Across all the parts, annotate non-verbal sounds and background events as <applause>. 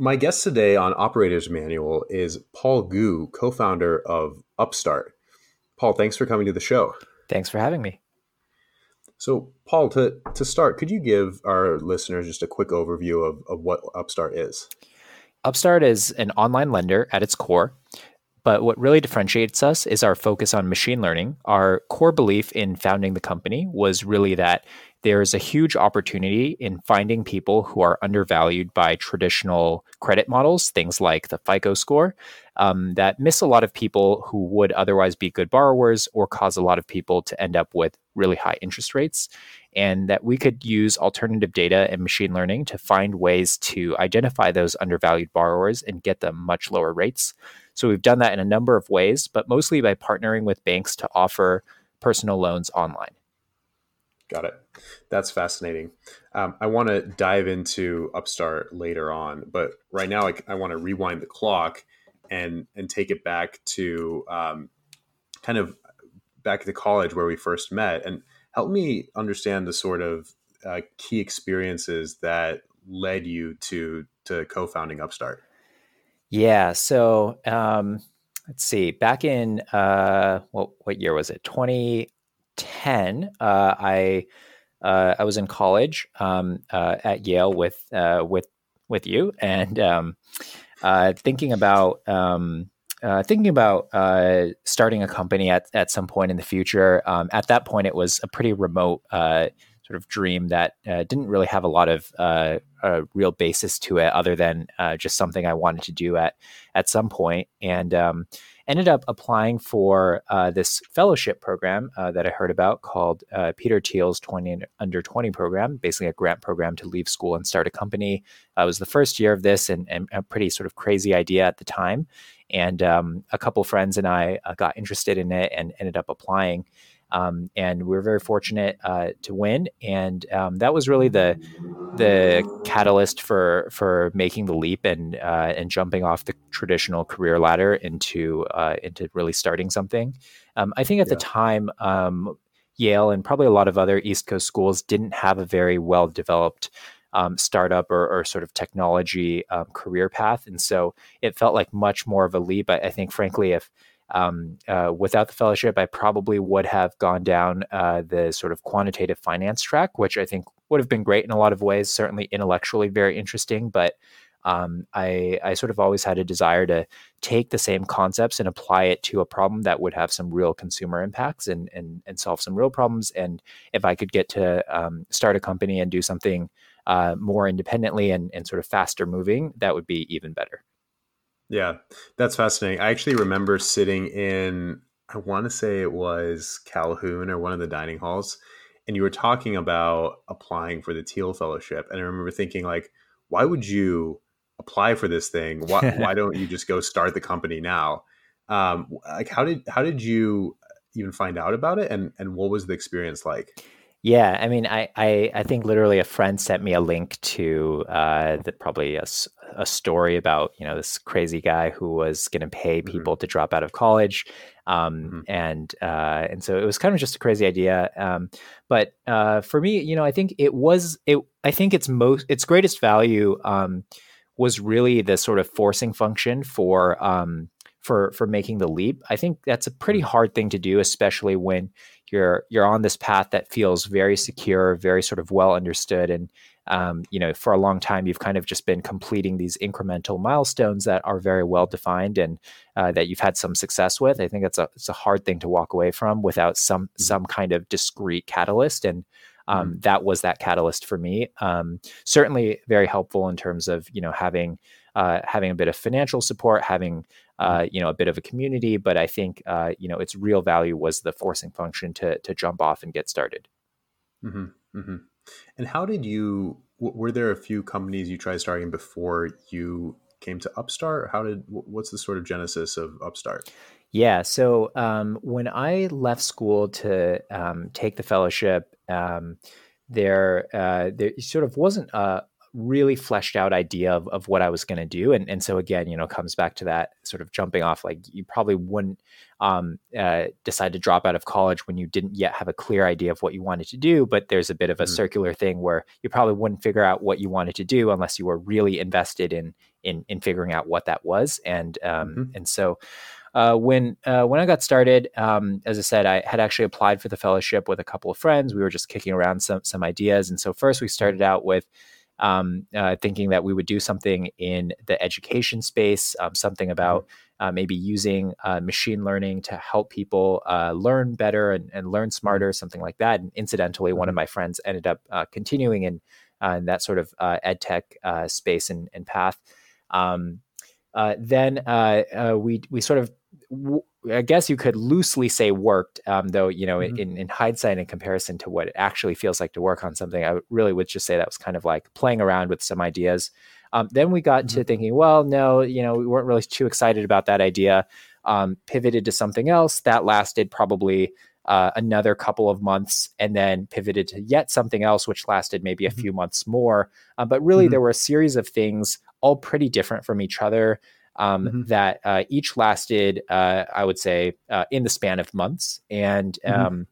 My guest today on Operator's Manual is Paul Gu, co founder of Upstart. Paul, thanks for coming to the show. Thanks for having me. So, Paul, to, to start, could you give our listeners just a quick overview of, of what Upstart is? Upstart is an online lender at its core. But what really differentiates us is our focus on machine learning. Our core belief in founding the company was really that there is a huge opportunity in finding people who are undervalued by traditional credit models, things like the FICO score, um, that miss a lot of people who would otherwise be good borrowers or cause a lot of people to end up with really high interest rates. And that we could use alternative data and machine learning to find ways to identify those undervalued borrowers and get them much lower rates. So we've done that in a number of ways, but mostly by partnering with banks to offer personal loans online. Got it. That's fascinating. Um, I want to dive into Upstart later on, but right now I, I want to rewind the clock and and take it back to um, kind of back to college where we first met, and help me understand the sort of uh, key experiences that led you to to co-founding Upstart. Yeah. So um, let's see. Back in uh, what what year was it? 2010 uh, I uh, I was in college um, uh, at Yale with uh, with with you, <laughs> and um, uh, thinking about um, uh, thinking about starting a company at at some point in the future. Um, at that point, it was a pretty remote sort of dream that didn't really have a lot of a real basis to it, other than just something I wanted to do at at some point, and um, ended up applying for uh, this fellowship program uh, that I heard about called uh, Peter Thiel's 20 Under 20 program, basically a grant program to leave school and start a company. It was the first year of this and, and, a pretty sort of crazy idea at the time. And um, a couple friends and I uh, got interested in it and ended up applying. Um, and we were very fortunate uh, to win. And um, that was really the the catalyst for for making the leap and uh, and jumping off the traditional career ladder into uh, into really starting something. Um, I think at yeah. the time. Um, Yale and probably a lot of other East Coast schools didn't have a very well developed um, startup or, or, sort of technology um, career path. And so it felt like much more of a leap. I, I think, frankly, if um, uh, without the fellowship, I probably would have gone down uh, the sort of quantitative finance track, which I think would have been great in a lot of ways, certainly intellectually very interesting. But um, I, I sort of always had a desire to take the same concepts and apply it to a problem that would have some real consumer impacts and, and, and solve some real problems. And if I could get to um, start a company and do something uh, more independently and, and sort of faster moving, that would be even better. Yeah, that's fascinating. I actually remember sitting in, I want to say it was Calhoun or one of the dining halls, and you were talking about applying for the Thiel Fellowship. And I remember thinking, like, why would you apply for this thing? Why, <laughs> why don't you just go start the company now? Um, like, how did how did you even find out about it, and and what was the experience like? Yeah, I mean, I, I, I think literally a friend sent me a link to uh, the, probably a, a story about you know this crazy guy who was going to pay mm-hmm. people mm-hmm. to drop out of college, um, mm-hmm. and uh, and so it was kind of just a crazy idea. Um, but uh, for me, you know, I think it was it. I think its most its greatest value um, was really the sort of forcing function for um, for for making the leap. I think that's a pretty mm-hmm. hard thing to do, especially when you're you're on this path that feels very secure, very sort of well understood, and um, you know for a long time you've kind of just been completing these incremental milestones that are very well defined and uh, that you've had some success with. I think it's a it's a hard thing to walk away from without some mm-hmm. some kind of discrete catalyst and. Um, mm. That was that catalyst for me. Um, certainly, very helpful in terms of you know having uh, having a bit of financial support, having uh, you know a bit of a community. But I think uh, you know its real value was the forcing function to to jump off and get started. Mm-hmm, mm-hmm. And how did you? Were there a few companies you tried starting before you came to Upstart? How did? What's the sort of genesis of Upstart? Yeah. So um, when I left school to um, take the fellowship, um, there uh, there sort of wasn't a really fleshed out idea of, of what I was going to do. And, and so again, you know, comes back to that sort of jumping off, like you probably wouldn't um, uh, decide to drop out of college when you didn't yet have a clear idea of what you wanted to do. But there's a bit of a mm-hmm. circular thing where you probably wouldn't figure out what you wanted to do unless you were really invested in, in, in figuring out what that was. And, um, mm-hmm. and so, uh, when uh, when I got started, um, as I said, I had actually applied for the fellowship with a couple of friends. We were just kicking around some some ideas, and so first we started out with um, uh, thinking that we would do something in the education space, um, something mm-hmm. about uh, maybe using uh, machine learning to help people uh, learn better and, and, learn mm-hmm. smarter, something like that. And incidentally, one of mm-hmm. my friends ended up continuing in, in that sort of ed tech space and, and path. Um, then we we sort of I guess you could loosely say worked, um, though you know, mm-hmm. in, in hindsight, in comparison to what it actually feels like to work on something, I really would just say that was kind of like playing around with some ideas. Um, then we got mm-hmm. to thinking, well, no, you know, we weren't really too excited about that idea. Um, pivoted to something else that lasted probably uh, another couple of months, and then pivoted to yet something else, which lasted maybe a mm-hmm. few months more. Uh, but really, mm-hmm. there were a series of things, all pretty different from each other um, mm-hmm. that uh, each lasted, uh, I would say, uh, in the span of months. And mm-hmm. um,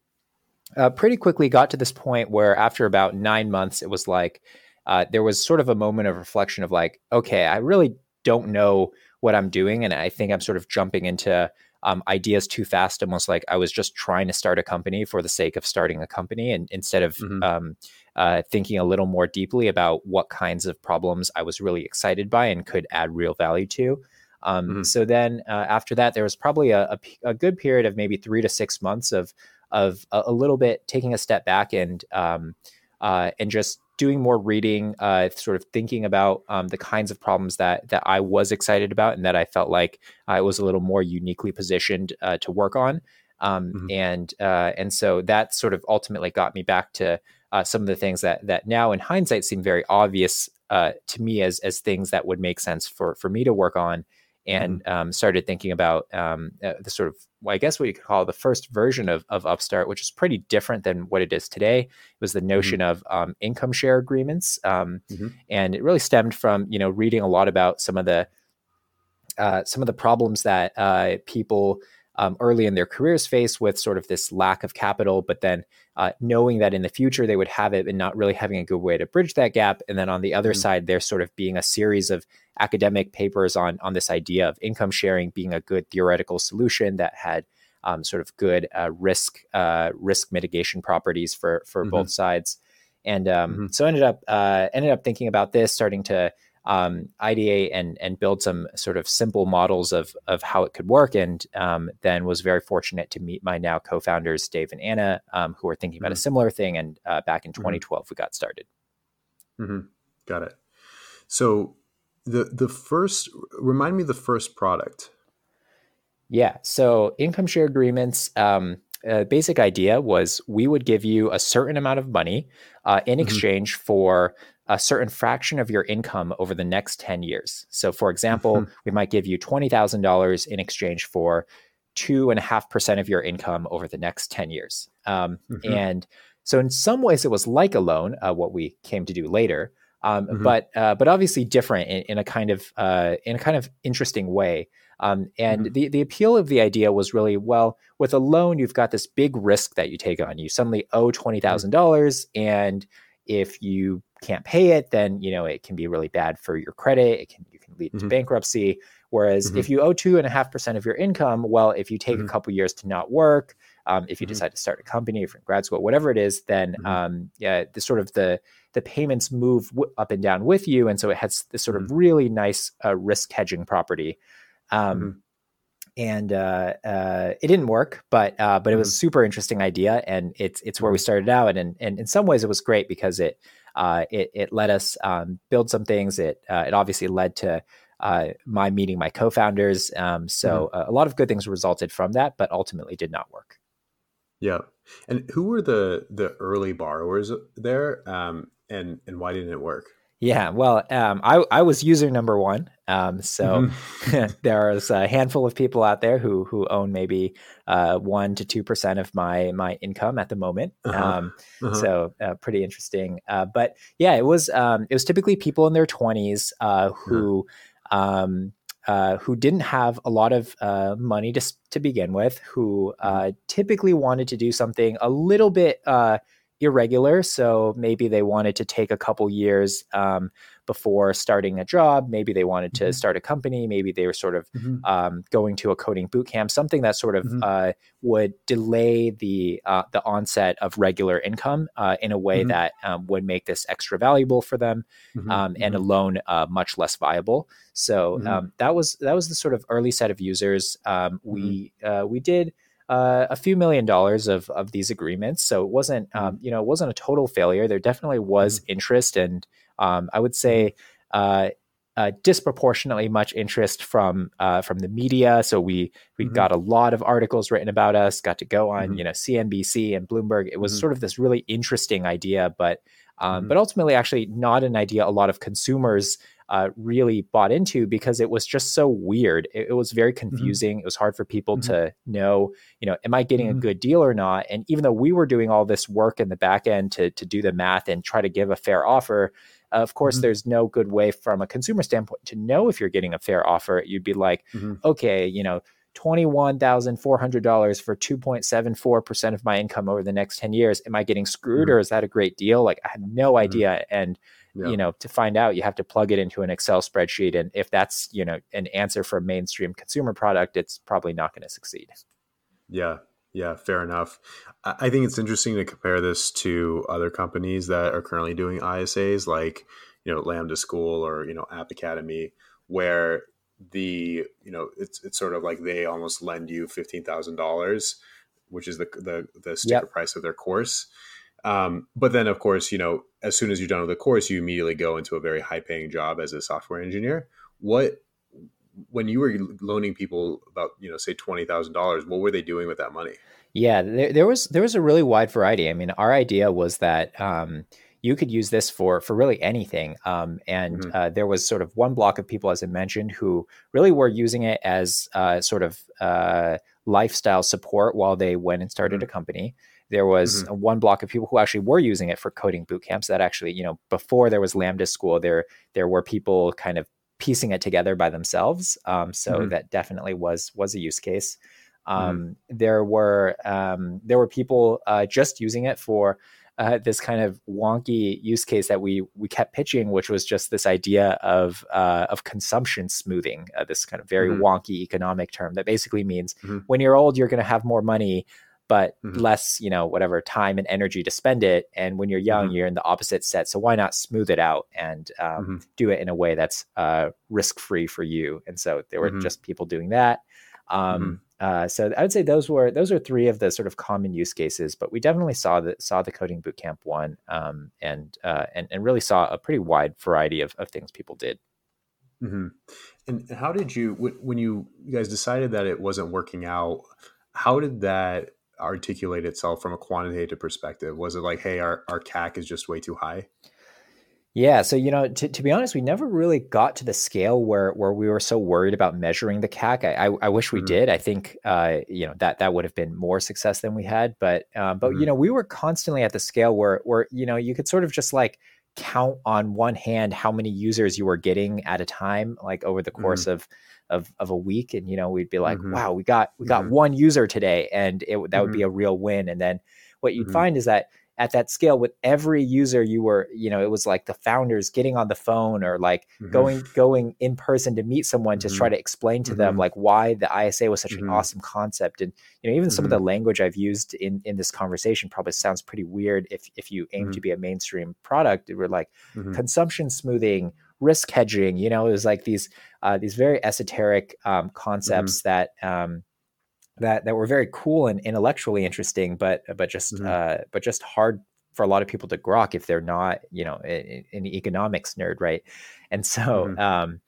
uh, pretty quickly got to this point where after about nine months, it was like uh, there was sort of a moment of reflection of like, okay, I really don't know what I'm doing. And I think I'm sort of jumping into um, ideas too fast, almost like I was just trying to start a company for the sake of starting a company, and instead of mm-hmm. um, uh, thinking a little more deeply about what kinds of problems I was really excited by and could add real value to. Um, mm-hmm. So then uh, after that, there was probably a, a, a, good period of maybe three to six months of of a, a little bit taking a step back and um, uh, and just doing more reading, uh, sort of thinking about um, the kinds of problems that that I was excited about and that I felt like I was a little more uniquely positioned uh, to work on. Um, mm-hmm. And uh, and so that sort of ultimately got me back to uh, some of the things that that now in hindsight seem very obvious uh, to me as as things that would make sense for for me to work on and mm-hmm. um, started thinking about um, uh, the sort of well, I guess what you could call the first version of, of Upstart, which is pretty different than what it is today. It was the mm-hmm. notion mm-hmm. of um, income share agreements, um, mm-hmm. and it really stemmed from you know reading a lot about some of the uh, some of the problems that uh, people um, early in their careers face with sort of this lack of capital, but then uh, knowing that in the future they would have it and not really having a good way to bridge that gap. And then on the other mm-hmm. side, there's sort of being a series of academic papers on on this idea of income sharing being a good theoretical solution that had um, sort of good uh, risk uh, risk mitigation properties for for mm-hmm. both sides. And um, mm-hmm. so ended up uh, ended up thinking about this, starting to um, ideate and and build some sort of simple models of of how it could work. And um, then was very fortunate to meet my now co-founders Dave and Anna, um, who are thinking about mm-hmm. a similar thing. And uh, back in 2012, mm-hmm. we got started. Mm-hmm. Got it. So the the first remind me the first product. Yeah. So income share agreements. Um, uh, basic idea was we would give you a certain amount of money uh, in mm-hmm. exchange for a certain fraction of your income over the next 10 years. So, for example, mm-hmm. we might give you $20,000 in exchange for two and a half percent of your income over the next 10 years. Um, mm-hmm. And so, in some ways, it was like a loan, uh, what we came to do later, um, mm-hmm. but uh, but obviously different in, in a kind of uh, in a kind of interesting way. Um, and mm-hmm. the the appeal of the idea was really well with a loan, you've got this big risk that you take on. You suddenly owe twenty thousand dollars, and if you can't pay it, then you know it can be really bad for your credit. It can you can lead mm-hmm. to bankruptcy. Whereas mm-hmm. if you owe two and a half percent of your income, well, if you take mm-hmm. a couple years to not work, um, if you mm-hmm. decide to start a company, if you're in grad school, whatever it is, then mm-hmm. um, yeah, the sort of the the payments move w- up and down with you, and so it has this sort of mm-hmm. really nice uh, risk hedging property. Um, and uh, uh, it didn't work, but uh, but it was a super interesting idea, and it's it's where we started out, and and in some ways it was great because it uh, it, it let us um, build some things. It uh, it obviously led to uh, my meeting my co-founders. Um, so mm-hmm. a lot of good things resulted from that, but ultimately did not work. Yeah, and who were the the early borrowers there, um, and and why didn't it work? Yeah, well, um, I I was user number one. Um, so mm-hmm. <laughs> there's a handful of people out there who who own maybe uh, one to two percent of my my income at the moment. Uh-huh. Um, uh-huh. So uh, pretty interesting. Uh, but yeah, it was um, it was typically people in their twenties uh, who. Um, uh, who didn't have a lot of uh, money to to begin with, who mm-hmm. uh, typically wanted to do something a little bit uh, irregular. So maybe they wanted to take a couple years um, before starting a job. Maybe they wanted to mm-hmm. start a company. Maybe they were sort of mm-hmm. um, going to a coding boot camp, something that sort of mm-hmm. uh, would delay the uh, the onset of regular income uh, in a way mm-hmm. that um, would make this extra valuable for them, mm-hmm. um, and a mm-hmm. loan uh, much less viable. So um, that was that was the sort of early set of users. Um, we uh, we did uh, a few million dollars of of these agreements. So it wasn't mm-hmm. um, you know it wasn't a total failure. There definitely was mm-hmm. interest, and um, I would say. Uh, uh, disproportionately much interest from uh, from the media. So we we mm-hmm. got a lot of articles written about us. Got to go on mm-hmm. you know CNBC and Bloomberg. It was mm-hmm. sort of this really interesting idea, but um, mm-hmm. but ultimately actually not an idea a lot of consumers uh, really bought into because it was just so weird. It, it was very mm-hmm. confusing. Mm-hmm. It was hard for people mm-hmm. to know, you know, am I getting mm-hmm. a good deal or not? And even though we were doing all this work in the back end to to do the math and try to give a fair offer, uh, of course, mm-hmm. there's no good way from a consumer standpoint to know if you're getting a fair offer. You'd be like, mm-hmm. okay, you know. $21,400 for 2.74% of my income over the next 10 years. Am I getting screwed or is that a great deal? Like, I have no idea. And yeah. you know to find out you have to plug it into an excel spreadsheet and if that's you know an answer for a mainstream consumer product it's probably not going to succeed yeah yeah fair enough i think it's interesting to compare this to other companies that are currently doing isas like you know lambda school or you know app academy where the you know it's it's sort of like they almost lend you $15000 which is the the, the sticker yep. price of their course um, but then, of course, you know, as soon as you're done with the course, you immediately go into a very high paying job as a software engineer. What, when you were loaning people about, you know, say $20,000, what were they doing with that money? Yeah, there, there, was, there was a really wide variety. I mean, our idea was that, um, you could use this for for really anything. Um, and mm-hmm. uh, there was sort of one block of people, as I mentioned, who really were using it as uh, sort of uh, lifestyle support while they went and started mm-hmm. a company. There was mm-hmm. one block of people who actually were using it for coding boot camps. That actually, you know, before there was Lambda School, there there were people kind of piecing it together by themselves. Um, so mm-hmm. that definitely was was a use case. Mm-hmm. Um, mm-hmm. There were um, there were people uh, just using it for uh, this kind of wonky use case that we we kept pitching, which was just this idea of uh, of consumption smoothing, uh, this kind of very mm-hmm. wonky economic term that basically means mm-hmm. when you're old, you're going to have more money, but mm-hmm. less, you know, whatever time and energy to spend it. And when you're young, mm-hmm. you're in the opposite set. So why not smooth it out and um, mm-hmm. do it in a way that's uh, risk free for you? And so there were mm-hmm. just people doing that. Um, mm-hmm. uh, so I would say those were those are three of the sort of common use cases, but we definitely saw the saw the coding bootcamp one, um, and uh, and and really saw a pretty wide variety of, of things people did. Mm-hmm. And how did you when you guys decided that it wasn't working out? How did that articulate itself from a quantitative perspective? Was it like, hey, our, our CAC is just way too high? Yeah, so you know, to, to be honest, we never really got to the scale where where we were so worried about measuring the CAC. I I, I wish we mm-hmm. did. I think uh, you know that that would have been more success than we had. But um, but mm-hmm. you know, we were constantly at the scale where where you know you could sort of just like count on one hand how many users you were getting at a time, like over the course mm-hmm. of of of a week and you know we'd be like mm-hmm. wow we got we got mm-hmm. one user today and it that mm-hmm. would be mm-hmm. a real win and then what you'd mm-hmm. find is that at that scale with every user you were you know it was like the founders getting on the phone or like mm-hmm. going going in person to meet someone to try to explain to them like why the isa was such an awesome concept and you know even some of the language i've used in in this conversation probably sounds pretty weird if if you aim to be a mainstream product we're like consumption smoothing risk hedging. You know, it was like these uh, these very esoteric um, concepts mm-hmm. that um, that that were very cool and intellectually interesting, but but just mm-hmm. uh, but just hard for a lot of people to grok if they're not you know an economics nerd, right? And so. Mm-hmm. Um,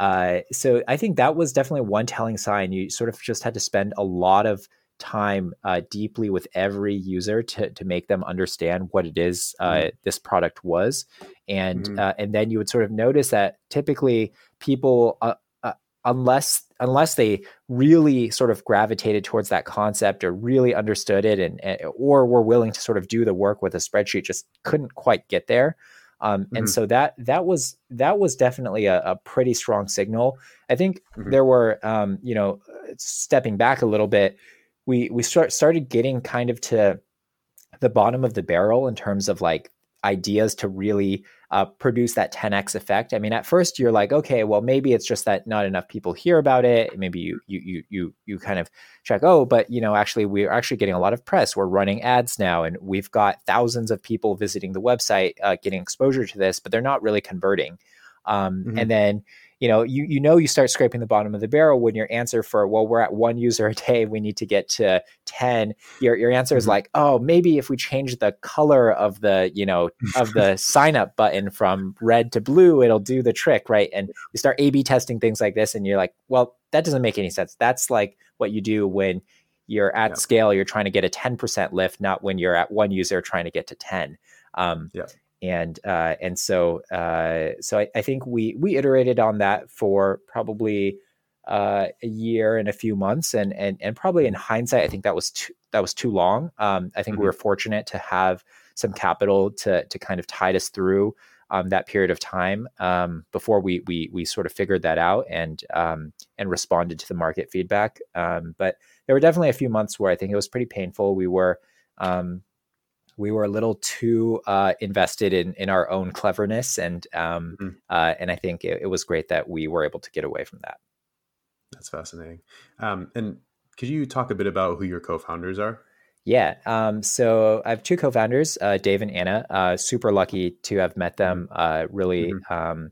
uh, so I think that was definitely one telling sign. You sort of just had to spend a lot of time uh, deeply with every user to, to make them understand what it is uh, mm-hmm. this product was and mm-hmm. Uh, and then you would sort of notice that typically people uh, uh, unless unless they really sort of gravitated towards that concept or really understood it and, and or were willing to sort of do the work with a spreadsheet just couldn't quite get there um, mm-hmm. And so that that was that was definitely a, a pretty strong signal. I think mm-hmm. there were, um, you know, stepping back a little bit, we we start started getting kind of to the bottom of the barrel in terms of like ideas to really uh, produce that 10x effect. I mean, at first you're like, okay, well, maybe it's just that not enough people hear about it. Maybe you you you you you kind of check, oh, but you know, actually, we're actually getting a lot of press. We're running ads now, and we've got thousands of people visiting the website, uh, getting exposure to this, but they're not really converting. Um, mm-hmm. And then you know, you you know you start scraping the bottom of the barrel when your answer for well, we're at one user a day, we need to get to ten. Your your answer is mm-hmm. like, oh, maybe if we change the color of the you know of the <laughs> sign up button from red to blue, it'll do the trick, right? And you start A/B testing things like this, and you're like, well, that doesn't make any sense. That's like what you do when you're at scale, you're trying to get a 10% lift, not when you're at one user trying to get to 10. Um, yeah and uh, and so uh, so I, I, think we we iterated on that for probably uh, a year and a few months, and and and probably in hindsight, I think that was too that was too long. Um, I think mm-hmm. we were fortunate to have some capital to to kind of tide us through um, that period of time um, before we we we sort of figured that out and um, and responded to the market feedback. Um, but there were definitely a few months where I think it was pretty painful. We were um, we were a little too uh, invested in in our own cleverness, and um, mm-hmm. uh, and I think it, it, was great that we were able to get away from that. That's fascinating. Um, and could you talk a bit about who your co-founders are? Yeah. Um, so I have two co-founders, uh, Dave and Anna. Uh, super lucky to have met them. Mm-hmm. Uh, really, mm-hmm. um,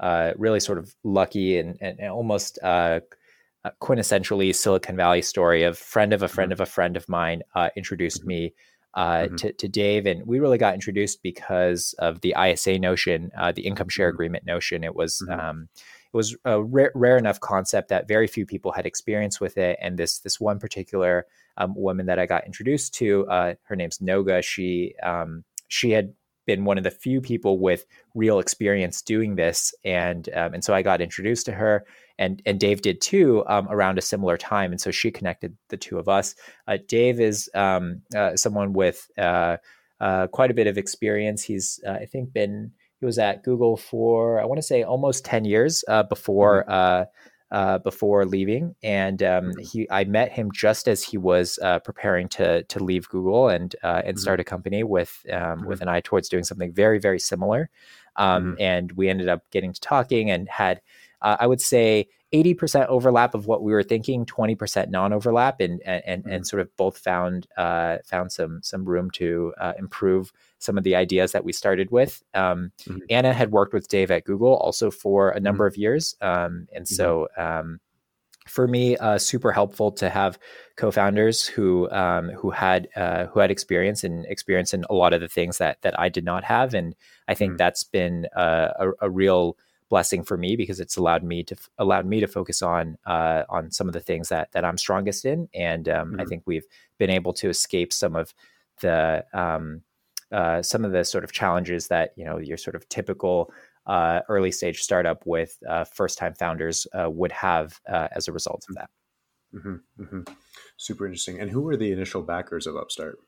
uh, really sort of lucky and, and, almost quintessentially Silicon Valley story of friend of a friend mm-hmm. of a friend of mine introduced mm-hmm. me uh, mm-hmm. to, to, Dave. And we really got introduced because of the ISA notion, uh, the income share mm-hmm. agreement notion. It was mm-hmm. um, it was a rare, rare, enough concept that very few people had experience with it. And this this one particular um, woman that I got introduced to, uh, her name's Noga. She um, she had been one of the few people with real experience doing this, and um, and so I got introduced to her and and Dave did too um, around a similar time, and so she connected the two of us. Uh, Dave is um, uh, someone with uh, uh quite a bit of experience. He's uh, I think been he was at Google for I want to say almost ten years uh, before. Mm-hmm. before leaving, and um, mm-hmm. he, I met him just as he was preparing to to leave Google and and mm-hmm. start a company with um, with mm-hmm. an eye towards doing something very very similar. Um, mm-hmm. And we ended up getting to talking and had uh, I would say 80% overlap of what we were thinking, 20% non-overlap, and and mm-hmm. and sort of both found uh, found some some room to uh, improve some of the ideas that we started with. Um, mm-hmm. Anna had worked with Dave at Google also for a number mm-hmm. of years, um, and mm-hmm. so. Um, for me, uh, super helpful to have co-founders who um, who had uh, who had experience and experience in a lot of the things that that I did not have, and I think mm-hmm. that's been uh, a, a real blessing for me because it's allowed me to allowed me to focus on uh, on some of the things that that I'm strongest in, and um, mm-hmm. I think we've been able to escape some of the um, uh, some of the sort of challenges that you know your sort of typical uh, early stage startup with uh, first time founders uh, would have uh, as a result of that. Mm-hmm, mm-hmm. Super interesting. And who were the initial backers of Upstart?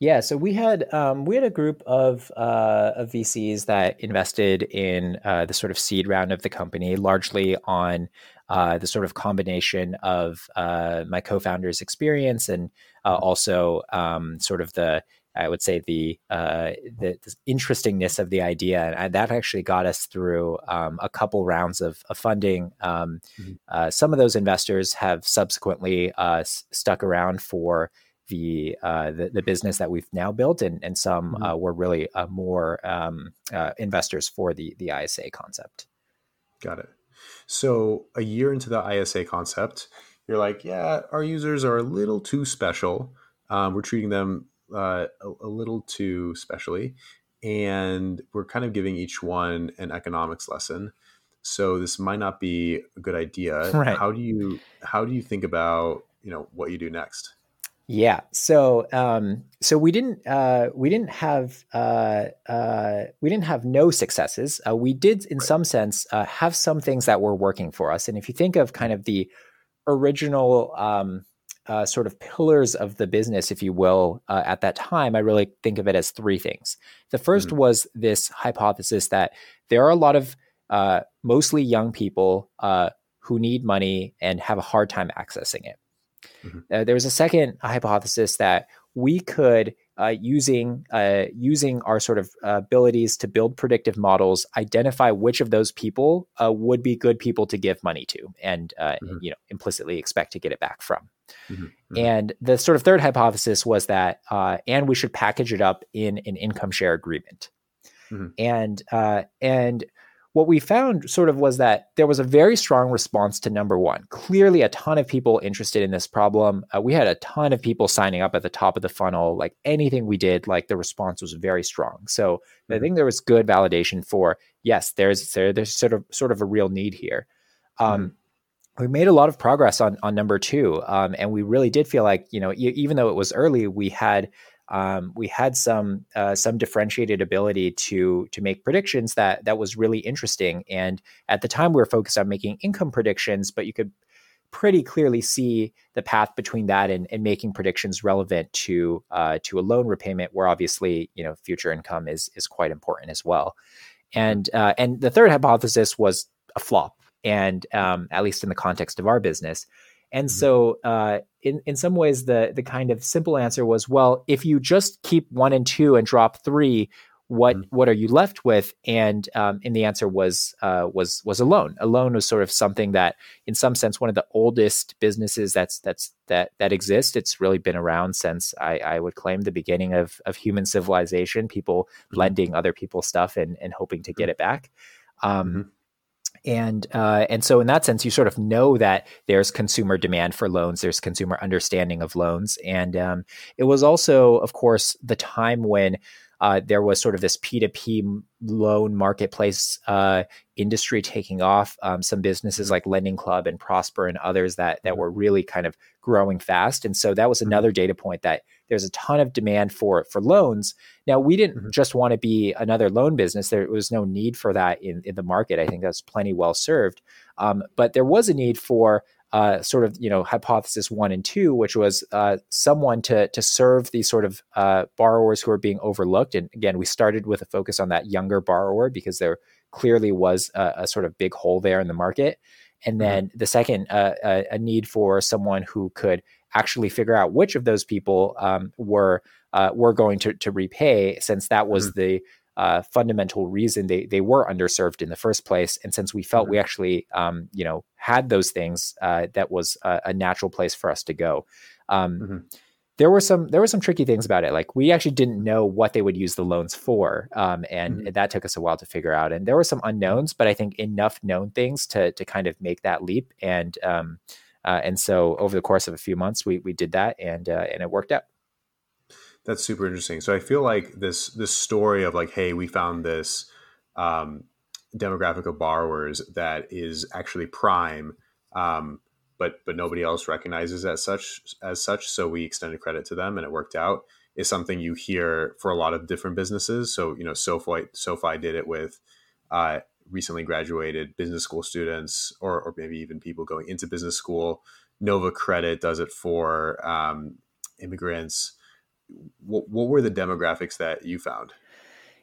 Yeah, so we had um, we had a group of uh, of VCs that invested in uh, the sort of seed round of the company, largely on uh, the sort of combination of uh, my co-founder's experience and uh, also um, sort of the I would say the, uh, the, the interestingness of the idea, and that actually got us through um, a couple rounds of, of funding. Um, mm-hmm. some of those investors have subsequently s- stuck around for the, uh, the, the business that we've now built, and and some mm-hmm. uh, were really uh, more um, uh, investors for the the ISA concept. Got it. So a year into the ISA concept, you're like, yeah, our users are a little too special. Um, we're treating them uh, a, a little too specially, and we're kind of giving each one an economics lesson so this might not be a good idea <laughs> right. how do you how do you think about you know what you do next. Yeah. So um, so we didn't uh, we didn't have uh, uh, we didn't have no successes. Uh, we did, in right. some sense, uh, have some things that were working for us. And if you think of kind of the original um, uh, sort of pillars of the business, if you will, at that time, I really think of it as three things. The 1st mm-hmm. was this hypothesis that there are a lot of mostly young people who need money and have a hard time accessing it. Mm-hmm. Uh, there was a second hypothesis that we could, uh, using uh, using our sort of uh, abilities to build predictive models, identify which of those people uh, would be good people to give money to, and uh, mm-hmm. you know implicitly expect to get it back from. Mm-hmm. mm-hmm. And the sort of third hypothesis was that, and we should package it up in an income share agreement. Mm-hmm. And and what we found sort of was that there was a very strong response to number one. Clearly, a ton of people interested in this problem. Uh, we had a ton of people signing up at the top of the funnel. Like anything we did, like the response was very strong. So I mm-hmm. think there was good validation for yes, there's there, there's sort of sort of a real need here. Um, mm-hmm. We made a lot of progress on on number two, um, and we really did feel like you know even though it was early, we had um, we had some uh, some differentiated ability to to make predictions that that was really interesting. And at the time, we were focused on making income predictions, but you could pretty clearly see the path between that and, and making predictions relevant to uh, to a loan repayment, where obviously you know future income is is quite important as well. And uh, and the third hypothesis was a flop, and um, at least in the context of our business. And mm-hmm. so, uh, in in some ways, the the kind of simple answer was, well, if you just keep one and two and drop three, what mm-hmm. what are you left with? And um, and the answer was uh, was was a loan. A loan was sort of something that, in some sense, one of the oldest businesses that's that's that that exists. It's really been around since I, I would claim the beginning of of human civilization. People mm-hmm. lending other people stuff and and hoping to get mm-hmm. it back. Um, mm-hmm and uh, and so in that sense, you sort of know that there's consumer demand for loans, there's consumer understanding of loans, and um, it was also, of course, the time when uh, there was sort of this P2P loan marketplace uh, industry taking off. Um, some businesses like Lending Club and Prosper and others that that mm-hmm. were really kind of growing fast. And so that was mm-hmm. another data point that there's a ton of demand for for loans. Now we didn't mm-hmm. just want to be another loan business. There was no need for that in, in the market. I think that's plenty well served. Um, but there was a need for uh, sort of you know hypothesis one and two, which was uh, someone to to serve these sort of uh, borrowers who are being overlooked. And again, we started with a focus on that younger borrower because there clearly was a, a sort of big hole there in the market. And mm-hmm. then the second, uh, a, a, need for someone who could actually figure out which of those people um, were uh, were going to to repay, since that was mm-hmm. the uh, fundamental reason they they were underserved in the first place. And since we felt mm-hmm. we actually um, you know had those things, uh, that was a, a, natural place for us to go. Um, mm-hmm. There were some there were some tricky things about it. Like we actually didn't know what they would use the loans for, um, and mm-hmm. that took us a while to figure out. And there were some unknowns, but I think enough known things to to kind of make that leap. And um, uh, and so over the course of a few months, we we did that, and uh, and it worked out. That's super interesting. So I feel like this this story of like, hey, we found this um, demographic of borrowers that is actually prime, um, but but nobody else recognizes as such as such. So we extended credit to them, and it worked out. Is something you hear for a lot of different businesses. So you know, SoFi SoFi did it with uh, recently graduated business school students, or or maybe even people going into business school. Nova Credit does it for um, immigrants what, what were the demographics that you found?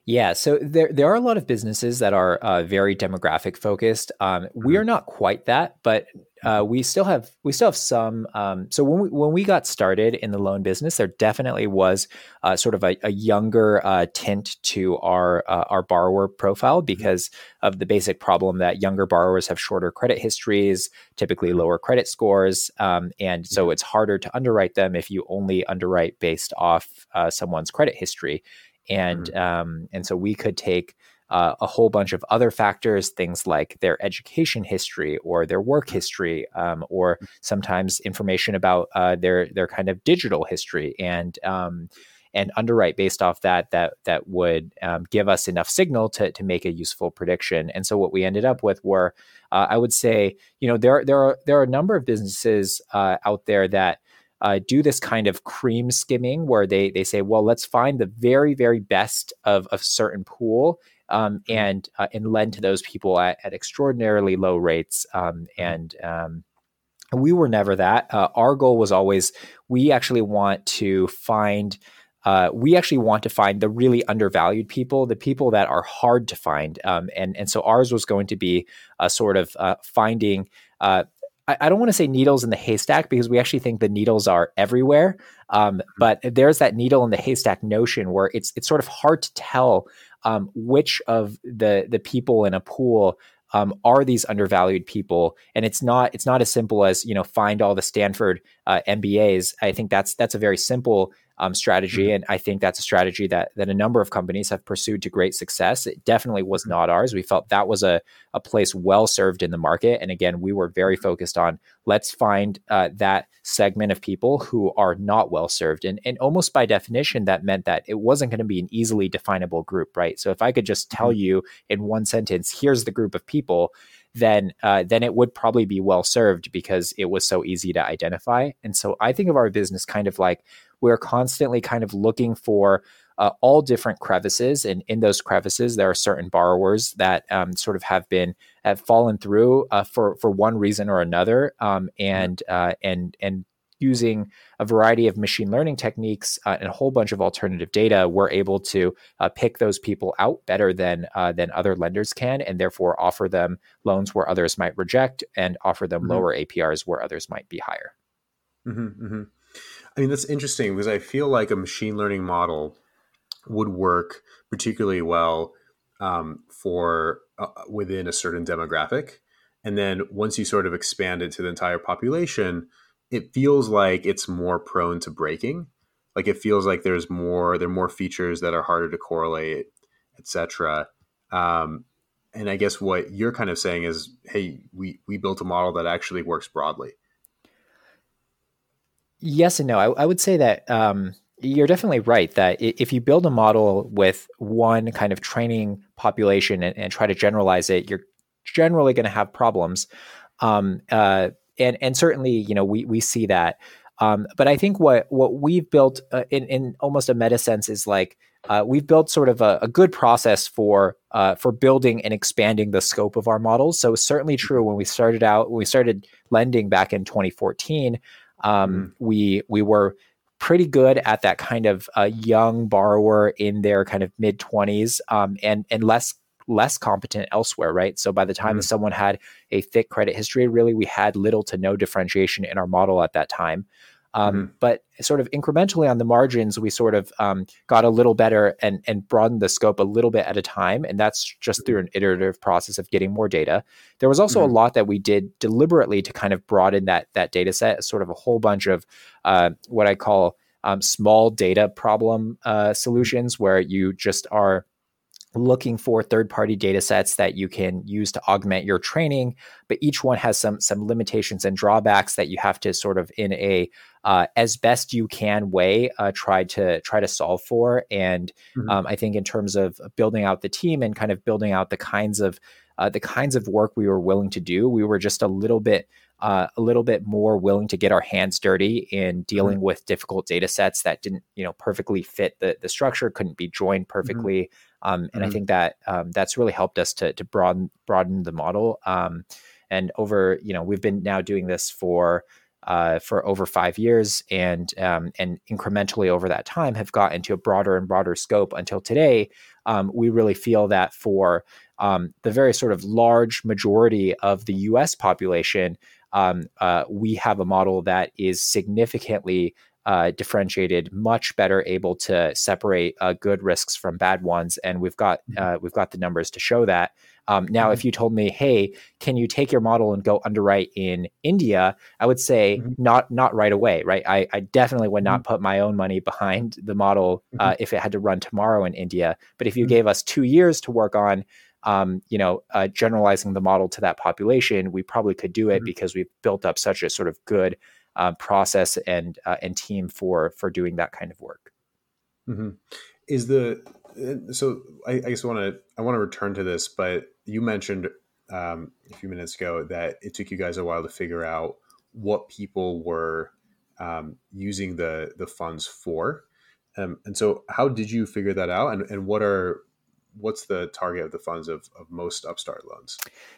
Yeah, so there there are a lot of businesses that are uh, very demographic focused. Um, we are mm-hmm. not quite that, but uh, we still have we still have some. Um, so when we when we got started in the loan business, there definitely was uh, sort of a, a younger uh, tint to our uh, our borrower profile mm-hmm. because of the basic problem that younger borrowers have shorter credit histories, typically mm-hmm. lower credit scores, um, and so it's harder to underwrite them if you only underwrite based off uh, someone's credit history and mm-hmm. um, and so we could take uh, a whole bunch of other factors, things like their education history or their work mm-hmm. history, um, or mm-hmm. sometimes information about uh, their their kind of digital history, and um, and underwrite based off that that that would um, give us enough signal to to make a useful prediction. And so what we ended up with were, uh, I would say, you know, there there are there are a number of businesses uh, out there that. Uh, do this kind of cream skimming where they they say, well, let's find the very very best of a certain pool um, mm-hmm. and uh, and lend to those people at, at extraordinarily low rates. Um, mm-hmm. and um, we were never that. Uh, our goal was always we actually want to find. Uh, we actually want to find the really undervalued people, the people that are hard to find, um, and and so ours was going to be a sort of uh, finding uh, I, don't want to say needles in the haystack because we actually think the needles are everywhere. Um, mm-hmm. but there's that needle in the haystack notion where it's it's sort of hard to tell um, which of the the people in a pool um, are these undervalued people and it's not it's not as simple as you know find all the stanford uh, mbas i think that's that's a very simple um, strategy. Mm-hmm. And I think that's a strategy that that a number of companies have pursued to great success. It definitely was mm-hmm. not ours. We felt that was a, a place well served in the market. And again, we were very mm-hmm. focused on let's find uh, that segment of people who are not well served. And, and almost by definition, that meant that it wasn't going to be an easily definable group, right? So if I could just tell mm-hmm. you in one sentence, here's the group of people, then uh, then it would probably be well served because it was so easy to identify. And so I think of our business kind of like we're constantly kind of looking for uh, all different crevices, and in those crevices, there are certain borrowers that um, sort of have been have fallen through uh, for for one reason or another, um, and uh, and and using a variety of machine learning techniques uh, and a whole bunch of alternative data, we're able to uh, pick those people out better than uh, than other lenders can, and therefore offer them loans where others might reject, and offer them mm-hmm. lower APRs where others might be higher. Mm-hmm, mm-hmm. I mean, that's interesting because I feel like a machine learning model would work particularly well um, for uh, within a certain demographic. And then once you sort of expand it to the entire population, it feels like it's more prone to breaking. Like it feels like there's more there are more features that are harder to correlate, etc. Um, and I guess what you're kind of saying is, hey, we we built a model that actually works broadly. Yes and no. I, I would say that um, you're definitely right that if you build a model with one kind of training population and, and try to generalize it, you're generally going to have problems. Um, uh, and and certainly, you know, we we see that. Um, but I think what what we've built uh, in in almost a meta sense is like uh, we've built sort of a, a good process for uh, for building and expanding the scope of our models. So it's certainly true when we started out when we started lending back in 2014. Um, mm. We we were pretty good at that kind of uh, young borrower in their kind of mid twenties, um, and and less less competent elsewhere, right? So by the time mm. that someone had a thick credit history, really we had little to no differentiation in our model at that time. Um, mm-hmm. But sort of incrementally on the margins, we sort of um, got a little better and and broadened the scope a little bit at a time, and that's just through an iterative process of getting more data. There was also mm-hmm. a lot that we did deliberately to kind of broaden that that data set, sort of a whole bunch of uh, what I call um, small data problem uh, solutions, where you just are looking for third-party data sets that you can use to augment your training but each one has some some limitations and drawbacks that you have to sort of in a uh, as best you can way uh, try to try to solve for and mm-hmm. um, i think in terms of building out the team and kind of building out the kinds of uh, the kinds of work we were willing to do we were just a little bit uh, a little bit more willing to get our hands dirty in dealing mm-hmm. with difficult data sets that didn't you know perfectly fit the, the structure couldn't be joined mm-hmm. perfectly mm-hmm. um, and mm-hmm. i think that um, that's really helped us to, to broaden broaden the model um, and over you know we've been now doing this for uh, for over five years and um, and incrementally over that time have got into a broader and broader scope until today um, we really feel that for um, the very sort of large majority of the US population um, uh, we have a model that is significantly uh, differentiated, much better able to separate uh, good risks from bad ones, and we've got mm-hmm. uh, we've got the numbers to show that. Um, now, mm-hmm. if you told me, "Hey, can you take your model and go underwrite in India?" I would say mm-hmm. not not right away. Right? I, I definitely would not mm-hmm. put my own money <laughs> behind the model uh, mm-hmm. if it had to run tomorrow in India. But if you mm-hmm. gave us two years to work on um, you know, uh, generalizing the model to that population, we probably could do it mm-hmm. because we've built up such a sort of good uh, process and uh, and team for for doing that kind of work. Mm-hmm. Is the uh, so I, I guess want to I want to return to this, but you mentioned um, a few minutes ago that it took you guys a while to figure out what people were um, using the the funds for. Um, and so, how did you figure that out? And, and what are what's the target of the funds of, of most upstart loans?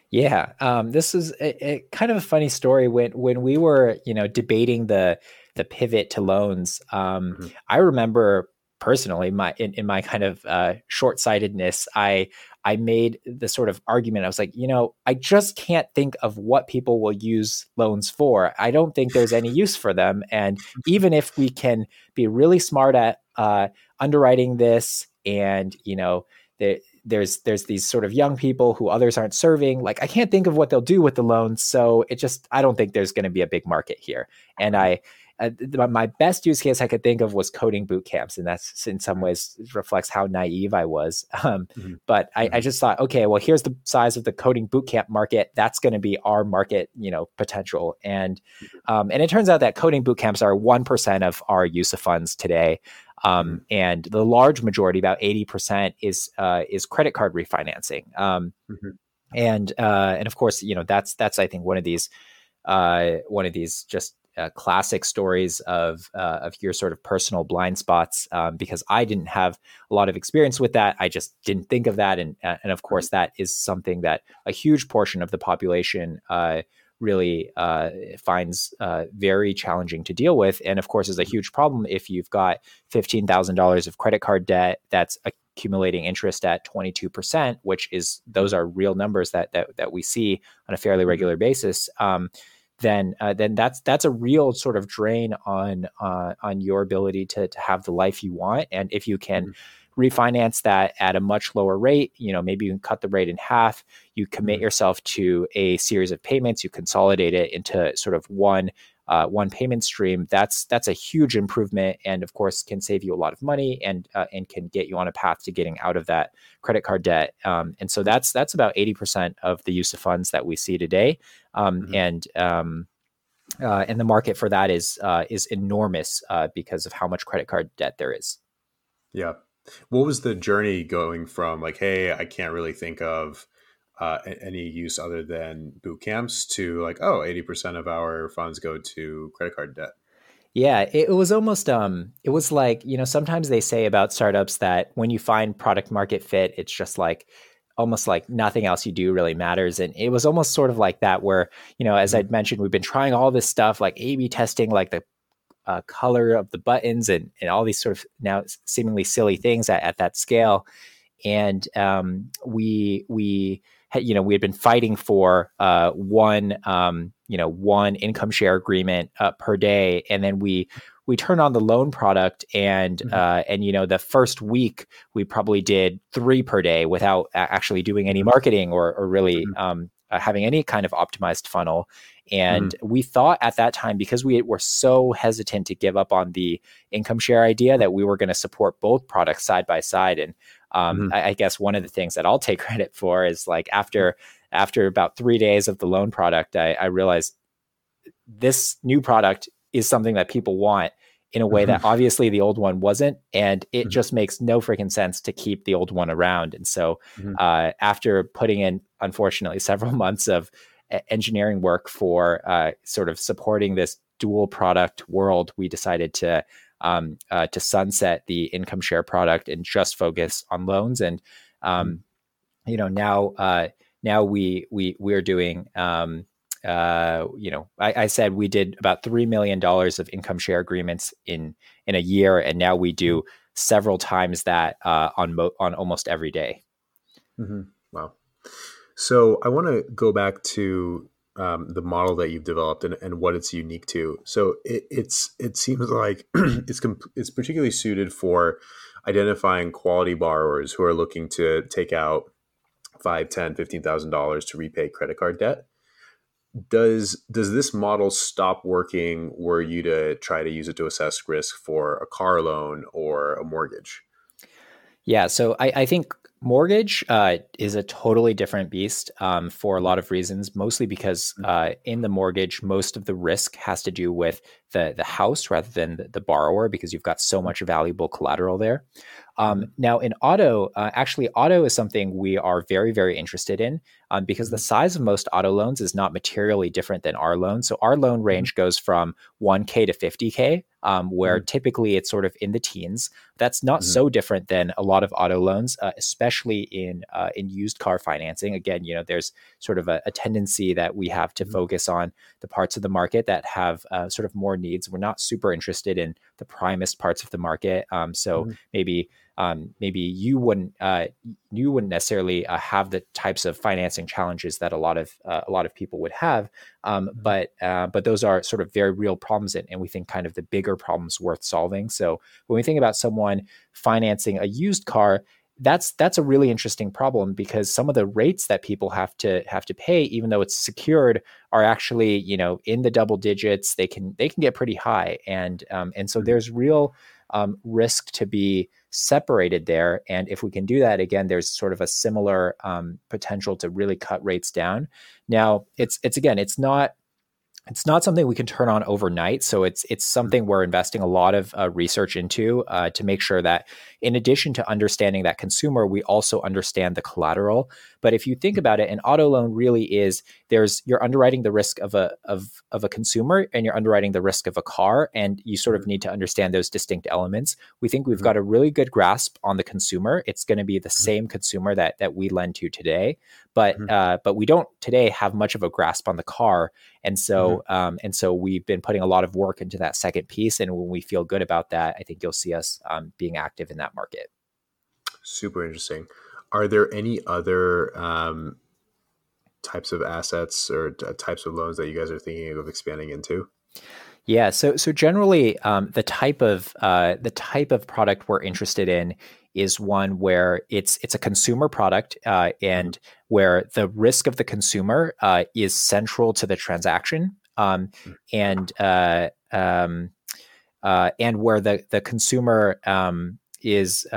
Yeah, um, this is a, a kind of a funny story. When when we were you know debating the the pivot to loans, um, mm-hmm. I remember personally my in, in my kind of uh, short-sightedness i i made the sort of argument i was like you know i just can't think of what people will use loans for i don't think there's any <laughs> use for them and even if we can be really smart at uh, underwriting this and you know the, there's there's these sort of young people who others aren't serving like i can't think of what they'll do with the loans so it just i don't think there's going to be a big market here and i uh, my best use case I could think of was coding boot camps, and that's in some ways reflects how naive I was. Um, mm-hmm. But I, mm-hmm. I, just thought, okay, well, here's the size of the coding boot camp market. That's going to be our market, you know, potential. And mm-hmm. um, and it turns out that coding boot camps are one percent of our use of funds today. Um, mm-hmm. and the large majority, about eighty percent, is uh, is credit card refinancing. Um, mm-hmm. and uh, and of course, you know that's that's I think one of these uh, one of these just uh, classic stories of uh, of your sort of personal blind spots um, because I didn't have a lot of experience with that. I just didn't think of that, and uh, and of course that is something that a huge portion of the population uh, really uh, finds uh, very challenging to deal with, and of course is a huge problem if you've got fifteen thousand dollars of credit card debt that's accumulating interest at 22%, which is those are real numbers that that, that we see on a fairly mm-hmm. regular basis. Um, then uh, then that's that's a real sort of drain on uh, on your ability to to have the life you want. And if you can mm-hmm. Refinance that at a much lower rate, you know maybe you can cut the rate in half. You commit mm-hmm. yourself to a series of payments. You consolidate it into sort of one uh, one payment stream, that's that's a huge improvement, and of course can save you a lot of money and uh, and can get you on a path to getting out of that credit card debt. Um, and so that's that's about eighty percent of the use of funds that we see today, um, mm-hmm. and um, uh, and the market for that is uh, is enormous uh, because of how much credit card debt there is. Yeah, what was the journey going from like, hey, I can't really think of uh, any use other than boot camps to like, oh, 80% of our funds go to credit card debt. Yeah, it was almost um it was like, you know, sometimes they say about startups that when you find product market fit, it's just like almost like nothing else you do really matters and it was almost sort of like that where, you know, as mm-hmm. I'd mentioned, we've been trying all this stuff like A/B testing like the uh, color of the buttons and and all these sort of now seemingly silly things at, at that scale and um we we you know, we had been fighting for uh, one, um, you know, one income share agreement uh, per day, and then we we turned on the loan product, and mm-hmm. uh, and you know, the first week we probably did three per day without actually doing any marketing or or really mm-hmm. um, uh, having any kind of optimized funnel. And mm-hmm. we thought at that time, because we were so hesitant to give up on the income share idea, that we were going to support both products side by side. And um, mm-hmm. I, I, guess one of the things that I'll take <laughs> credit for is like after after about three days of the loan product, I, I realized this new product is something that people want in a way mm-hmm. that obviously the old one wasn't and it mm-hmm. just makes no freaking sense to keep the old one around and so mm-hmm. uh, after putting in unfortunately <laughs> several months of engineering work for uh, sort of supporting this dual product world we decided to um, uh, to sunset the income share product and just focus on loans. And um, mm-hmm. you know now uh, now we we we're doing. Um, uh, you know, I, I, said we did about three million dollars of income share agreements in in a year, and now we do mm-hmm. several times that uh, on mo- on almost every day. Mm-hmm. Wow. So I want to go back to um, the model that you've developed and, and what it's unique to. So it, it's it seems like <clears throat> it's comp- it's particularly suited for identifying quality borrowers who are looking to take out five, ten, fifteen thousand dollars to repay credit card debt. Does does this model stop working were you to try to use it to assess risk for a car loan or a mortgage? Yeah, so I, I think Mortgage uh, is a totally different beast um, for a lot of reasons, mostly because mm. uh, in the mortgage, most of the risk has to do with the, the house rather than the, the borrower because you've got so much valuable collateral there. Um, mm-hmm. now, in auto, uh, actually, auto is something we are very, very interested in um, because the mm-hmm. size of most auto loans is not materially different than our loan. So, our loan range mm-hmm. goes from 1K to 50K, um, where mm-hmm. typically it's sort of in the teens. That's not mm-hmm. so different than a lot of auto loans, uh, especially in uh, in used car financing. Again, you know, there's sort of a, a tendency that we have to mm-hmm. focus on the parts of the market that have uh, sort of more needs. We're not super interested in the primest parts of the market. Um, so maybe um, maybe you wouldn't uh, you wouldn't necessarily uh, have the types of financing challenges that a lot of uh, a lot of people would have, um, mm-hmm. but uh, but those are sort of very real problems, and, and, we think kind of the bigger problems worth solving. So when we think about someone financing a used car, that's that's a really interesting problem because some of the rates that people have to have to pay even though it's secured are actually you know in the double digits they can they can get pretty high and um, and so mm-hmm. there's real um, risk to be separated there. And if we can do that again, there's sort of a similar um, potential to really cut rates down. Now, it's it's again, it's not it's not something we can turn on overnight. So it's it's mm-hmm. something we're investing a lot of uh, research into uh, to make sure that, in addition to understanding that consumer, we also understand the collateral. But if you think about it, an auto loan really is there's you're underwriting the risk of a of of a consumer and you're underwriting the risk of a car, and you sort of mm-hmm. need to understand those distinct elements. We think we've mm-hmm. got a really good grasp on the consumer. It's going to be the same consumer that that we lend to today, but mm-hmm. uh, but we don't today have much of a grasp on the car, and so mm-hmm. um, and so we've been putting a lot of work into that second piece, and when we feel good about that, I think you'll see us um, being active in that market. Super interesting. Are there any other um, types of assets or t- types of loans that you guys are thinking of expanding into? Yeah, so so generally, um, the type of uh, the type of product we're interested in is one where it's it's a consumer product uh, and mm-hmm. where the risk of the consumer uh, is central to the transaction um, mm-hmm. and uh, um, uh, and where the the consumer um, is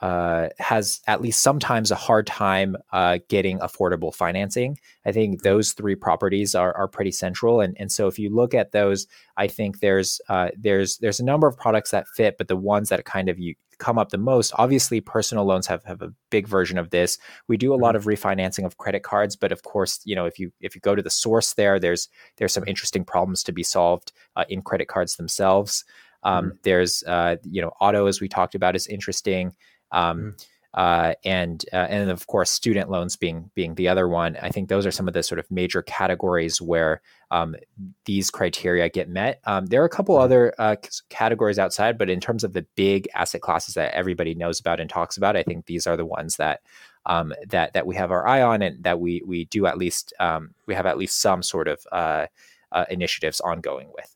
uh, has at least sometimes a hard time uh, getting affordable financing. I think those three properties are, are pretty central, and and so if you look at those, I think there's uh, there's there's a number of products that fit, but the ones that kind of you come up the most, obviously, personal loans have have a big version of this. We do a lot mm-hmm. of refinancing of credit cards, but of course, you know if you if you go to the source there, there's there's some interesting problems to be solved uh, in credit cards themselves. Um, mm-hmm. There's uh, you know auto as we talked about is interesting. Um, mm. uh, and uh, and of course student loans being being the other one. I think those are some of the sort of major categories where um, these criteria get met. Um, there are a couple mm. other uh, categories outside, but in terms of the big asset classes that everybody knows about and talks about, I think these are the ones that um, that that we have our eye on and that we we do at least um, we have at least some sort of uh, uh, initiatives ongoing with.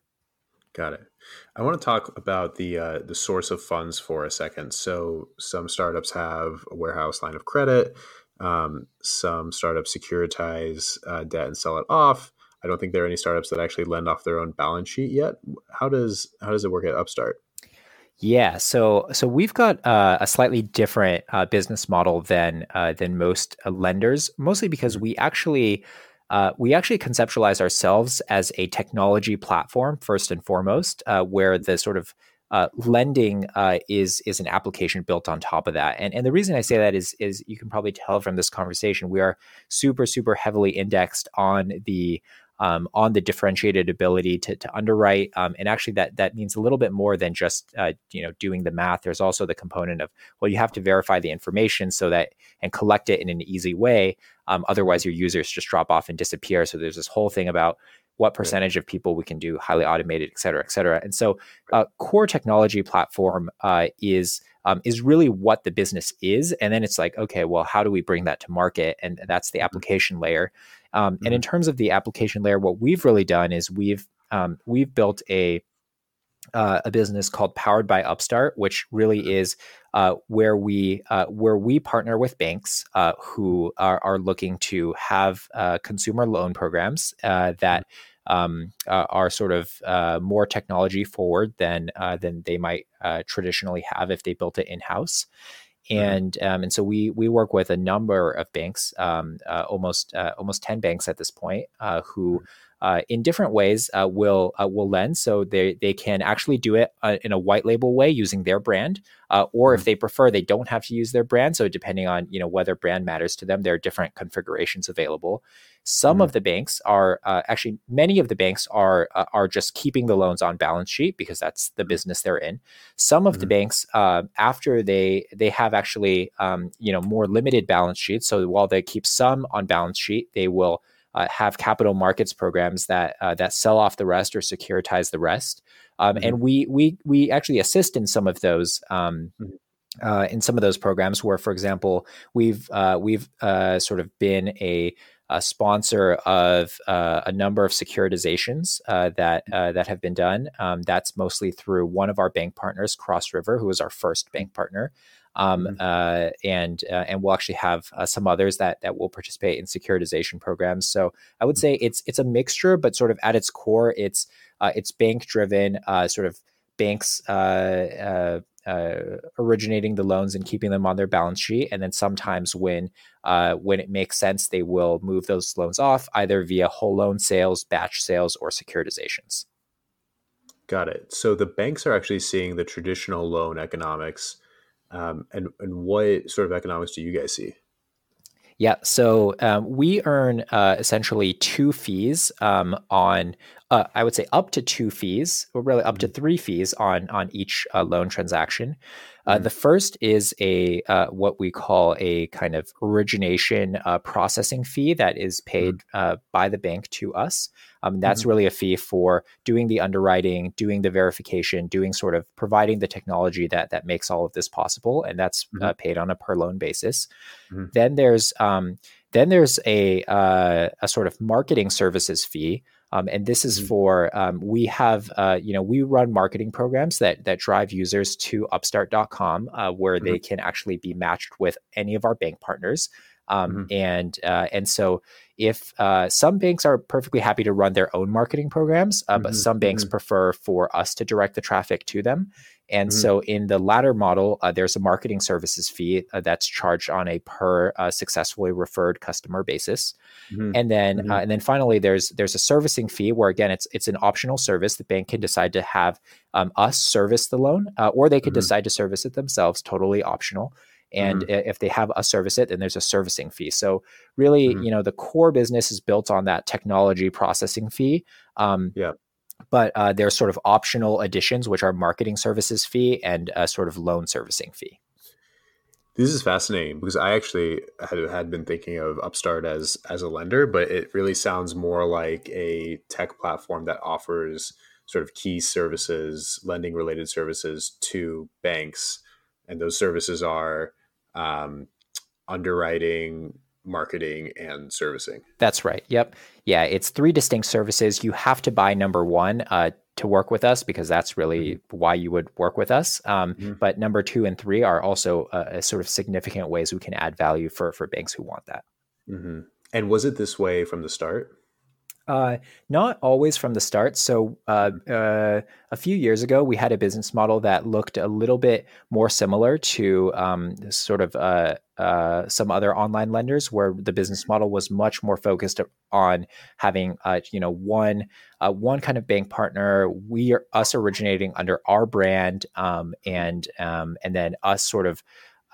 Got it. I want to talk about the uh, the source of funds for a second. So some startups have a warehouse line of credit. Um, some startups securitize uh, debt and sell it off. I don't think there are any startups that actually lend off their own balance sheet yet. How does how does it work at Upstart? Yeah, so so we've got uh, a slightly different uh, business model than uh, than most uh, lenders, mostly because mm-hmm. we actually uh, we actually conceptualize ourselves as a technology platform first and foremost, uh, where the sort of uh, lending uh, is is an application built on top of that. And and the reason I say that is is you can probably tell from this conversation we are super super heavily indexed on the um, on the differentiated ability to, to underwrite. Um, and actually, that that means a little bit more than just uh, you know doing the math. There's also the component of well, you have to verify the information so that and collect it in an easy way. Um, otherwise, your users just drop off and disappear. So there's this whole thing about what percentage of people we can do highly automated, et cetera, et cetera. And so, uh, core technology platform uh, is um, is really what the business is, and then it's like, okay, well, how do we bring that to market? And that's the mm-hmm. application layer. Um, mm-hmm. And in mm-hmm. terms of the application layer, what we've really done is we've um, we've built a uh, a business called Powered by Upstart, which really mm-hmm. is uh, where we uh, where we partner with banks uh, who are, are, looking to have uh, consumer loan programs uh, that mm-hmm. um, are sort of more technology forward than than they might traditionally have if they built it in house. and um, and so we we work with a number of banks, um, uh, almost uh, almost ten banks at this point, uh, who mm-hmm uh, in different ways uh, will uh, will lend. So they they can actually do it uh, in a white label way using their brand, uh, or if mm-hmm. they prefer, they don't have to use their brand. So depending on you know whether brand matters to them, there are different configurations available. Some mm-hmm. of the banks are uh, actually many of the banks are are just keeping the loans on balance sheet because that's the mm-hmm. business they're in. Some of mm-hmm. the banks after they they have actually um, you know more limited balance sheets. So while they keep some on balance sheet, they will uh, have capital markets programs that uh, that sell off the rest or securitize the rest. Um, mm-hmm. And we we we actually assist in some of those. Um, mm-hmm. uh, in some of those programs, where, for example, we've uh, we've uh, sort of been a, a sponsor of uh, a number of securitizations that that have been done. Um, that's mostly through one of our bank partners, Cross River, who was our first bank partner um, mm-hmm. uh, and uh, and we'll actually have uh, some others that that will participate in securitization programs. So I would mm-hmm. say it's it's a mixture, but sort of at its core, it's uh, it's bank driven, uh, sort of banks uh, originating the loans and keeping them on their balance sheet, and then sometimes when when it makes sense, they will move those loans off either via whole loan sales, batch sales, or securitizations. Got it. So the banks are actually seeing the traditional loan economics um, and and what sort of economics do you guys see? Yeah, so um, we earn uh, essentially two fees um, on, uh, I would say up to two fees, or really up to mm-hmm. three fees on on each uh, loan transaction. Uh, mm-hmm. The first is a uh, what we call a kind of origination uh, processing fee that is paid mm-hmm. by the bank to us. Um, that's mm-hmm. really a fee for doing the underwriting, doing the verification, doing sort of providing the technology that that makes all of this possible, and that's mm-hmm. uh, paid on a per loan basis. Mm-hmm. Then there's um, then there's a uh, a sort of marketing services fee. Um, and this is mm-hmm. for um, we have uh, you know we run marketing programs that that drive users to upstart.com uh, where mm-hmm. they can actually be matched with any of our bank partners um, mm-hmm. and uh, and so if uh, some banks are perfectly happy to run their own marketing programs, uh, mm-hmm. but some banks mm-hmm. prefer for us to direct the traffic to them. And mm-hmm. so in the latter model, uh, there's a marketing services fee uh, that's charged on a per uh, successfully referred customer basis. Mm-hmm. And then mm-hmm. and then finally, there's there's a servicing fee where again it's it's an optional service. The bank can decide to have um, us service the loan, or they could decide to service it themselves, totally optional and mm-hmm. if they have a service it then there's a servicing fee so really mm-hmm. you know the core business is built on that technology processing fee um, yeah but uh, there's sort of optional additions which are marketing services fee and a sort of loan servicing fee this is fascinating because I actually had, had been thinking of Upstart as as a lender, but it really sounds more like a tech platform that offers sort of key services, lending related services to banks, and those services are um, underwriting, marketing, and servicing. That's right. Yep. Yeah, it's three distinct services. You have to buy number one uh, to work with us because that's really mm-hmm. why you would work with us. Um, mm-hmm. But number two and three are also uh, sort of significant ways we can add value for for banks who want that. Mm-hmm. And was it this way from the start? Uh, not always from the start. So, uh, uh, a few years ago, we had a business model that looked a little bit more similar to um, sort of uh, uh, some other online lenders, where the business model was much more focused on having, uh, you know, one one kind of bank partner. We are us originating under our brand, um, and um, and then us sort of.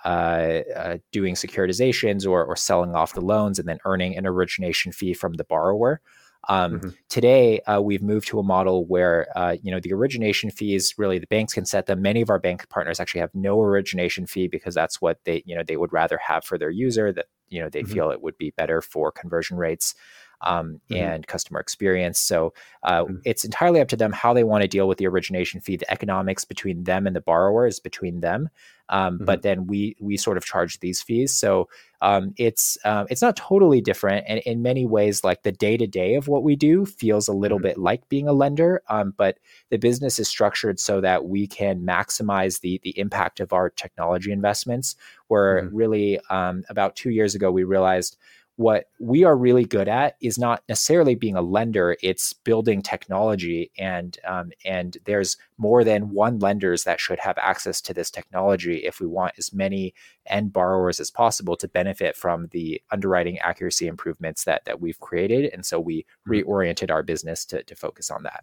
Uh, uh, doing securitizations or, or selling off the loans and then earning an origination fee from the borrower. Um, mm-hmm. Today, uh, we've moved to a model where uh, you know the origination fees really the banks can set them. Many of our bank partners actually have no origination fee because that's what they you know they would rather have for their user. That you know they mm-hmm. feel it would be better for conversion rates um, mm-hmm. and customer experience. So uh, mm-hmm. it's entirely up to them how they want to deal with the origination fee. The economics between them and the borrower is between them. Um, mm-hmm. But then we we sort of charge these fees. So um, it's um, it's not totally different, and in many ways, like the day to day of what we do feels a little mm-hmm. bit like being a lender. Um, but the business is structured so that we can maximize the the impact of our technology investments. Where mm-hmm. really um, about two years ago we realized what we are really good at is not necessarily being a lender; it's building technology, and um, and there's more than one lenders that should have access to this technology if we want as many end borrowers as possible to benefit from the underwriting accuracy improvements that that we've created. And so we mm-hmm. reoriented our business to to focus on that.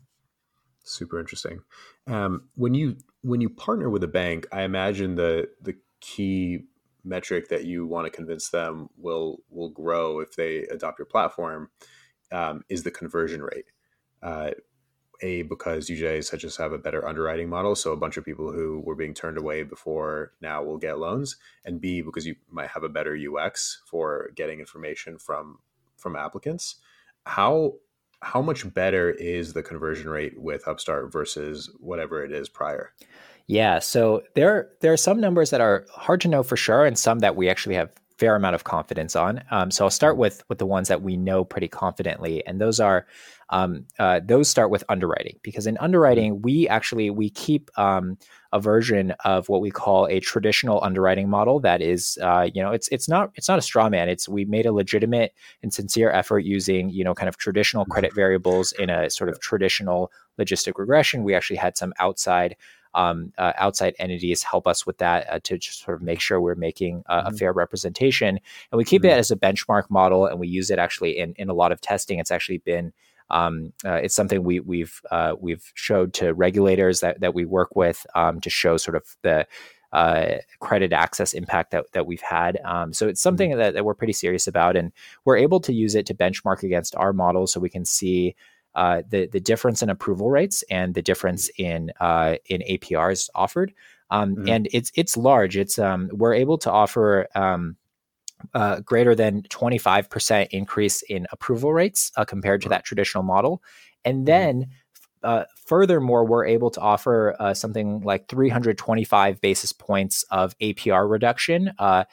Super interesting. Um, when you when you partner with a bank, I imagine the the key metric that you want to convince them will will grow if they adopt your platform um, is the conversion rate. Uh, a because you guys just have a better underwriting model, so a bunch of people who were being turned away before now will get loans, and B because you might have a better UX for getting information from from applicants. How how much better is the conversion rate with Upstart versus whatever it is prior? Yeah, so there there are some numbers that are hard to know for sure, and some that we actually have fair amount of confidence on. Um, so I'll start mm-hmm. with with the ones that we know pretty confidently, and those are um, uh, those start with underwriting because in underwriting we actually we keep um, a version of what we call a traditional underwriting model that is uh, you know it's it's not it's not a straw man. It's we made a legitimate and sincere effort using you know kind of traditional credit variables in a sort of traditional logistic regression. We actually had some outside um, uh, outside entities help us with that uh, to just sort of make sure we're making a, mm-hmm. a fair representation. And we keep mm-hmm. it as a benchmark model, and we use it actually in in a lot of testing. It's actually been um, uh, it's something we, we've uh, we've showed to regulators that that we work with um, to show sort of the uh, credit access impact that, that we've had. Um, so it's mm-hmm. something that, that, we're pretty serious about, and we're able to use it to benchmark against our model, so we can see uh, the the difference in approval rates and the difference in uh, in APRs offered. Um, mm-hmm. And it's it's large. It's um, we're able to offer um, uh, greater than 25% increase in approval rates uh, compared to that traditional model. And mm-hmm. then uh, furthermore, we're able to offer uh, something like 325 basis points of APR reduction uh,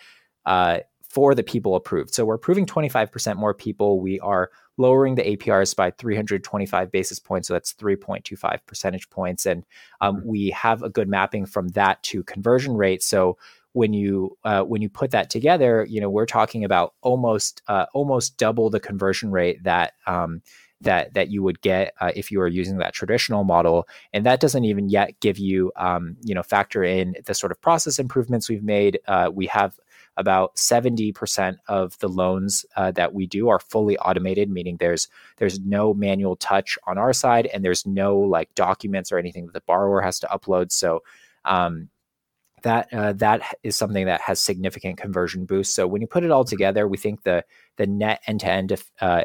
uh, for the people approved. So we're approving 25% more people. We are lowering the APRs by 325 basis points. So that's 3.25 percentage points. And um, mm-hmm. we have a good mapping from that to conversion rate. So when you uh, when you put that together, you know we're talking about almost uh, almost double the conversion rate that um, that that you would get uh, if you were using that traditional model, and that doesn't even yet give you um, you know factor in the sort of process improvements we've made. Uh, we have about 70% of the loans uh, that we do are fully automated meaning there's there's no manual touch on our side and there's no like documents or anything that the borrower has to upload. So um, that uh, that is something that has significant conversion boost. So when you put it all together, we think the the net end to end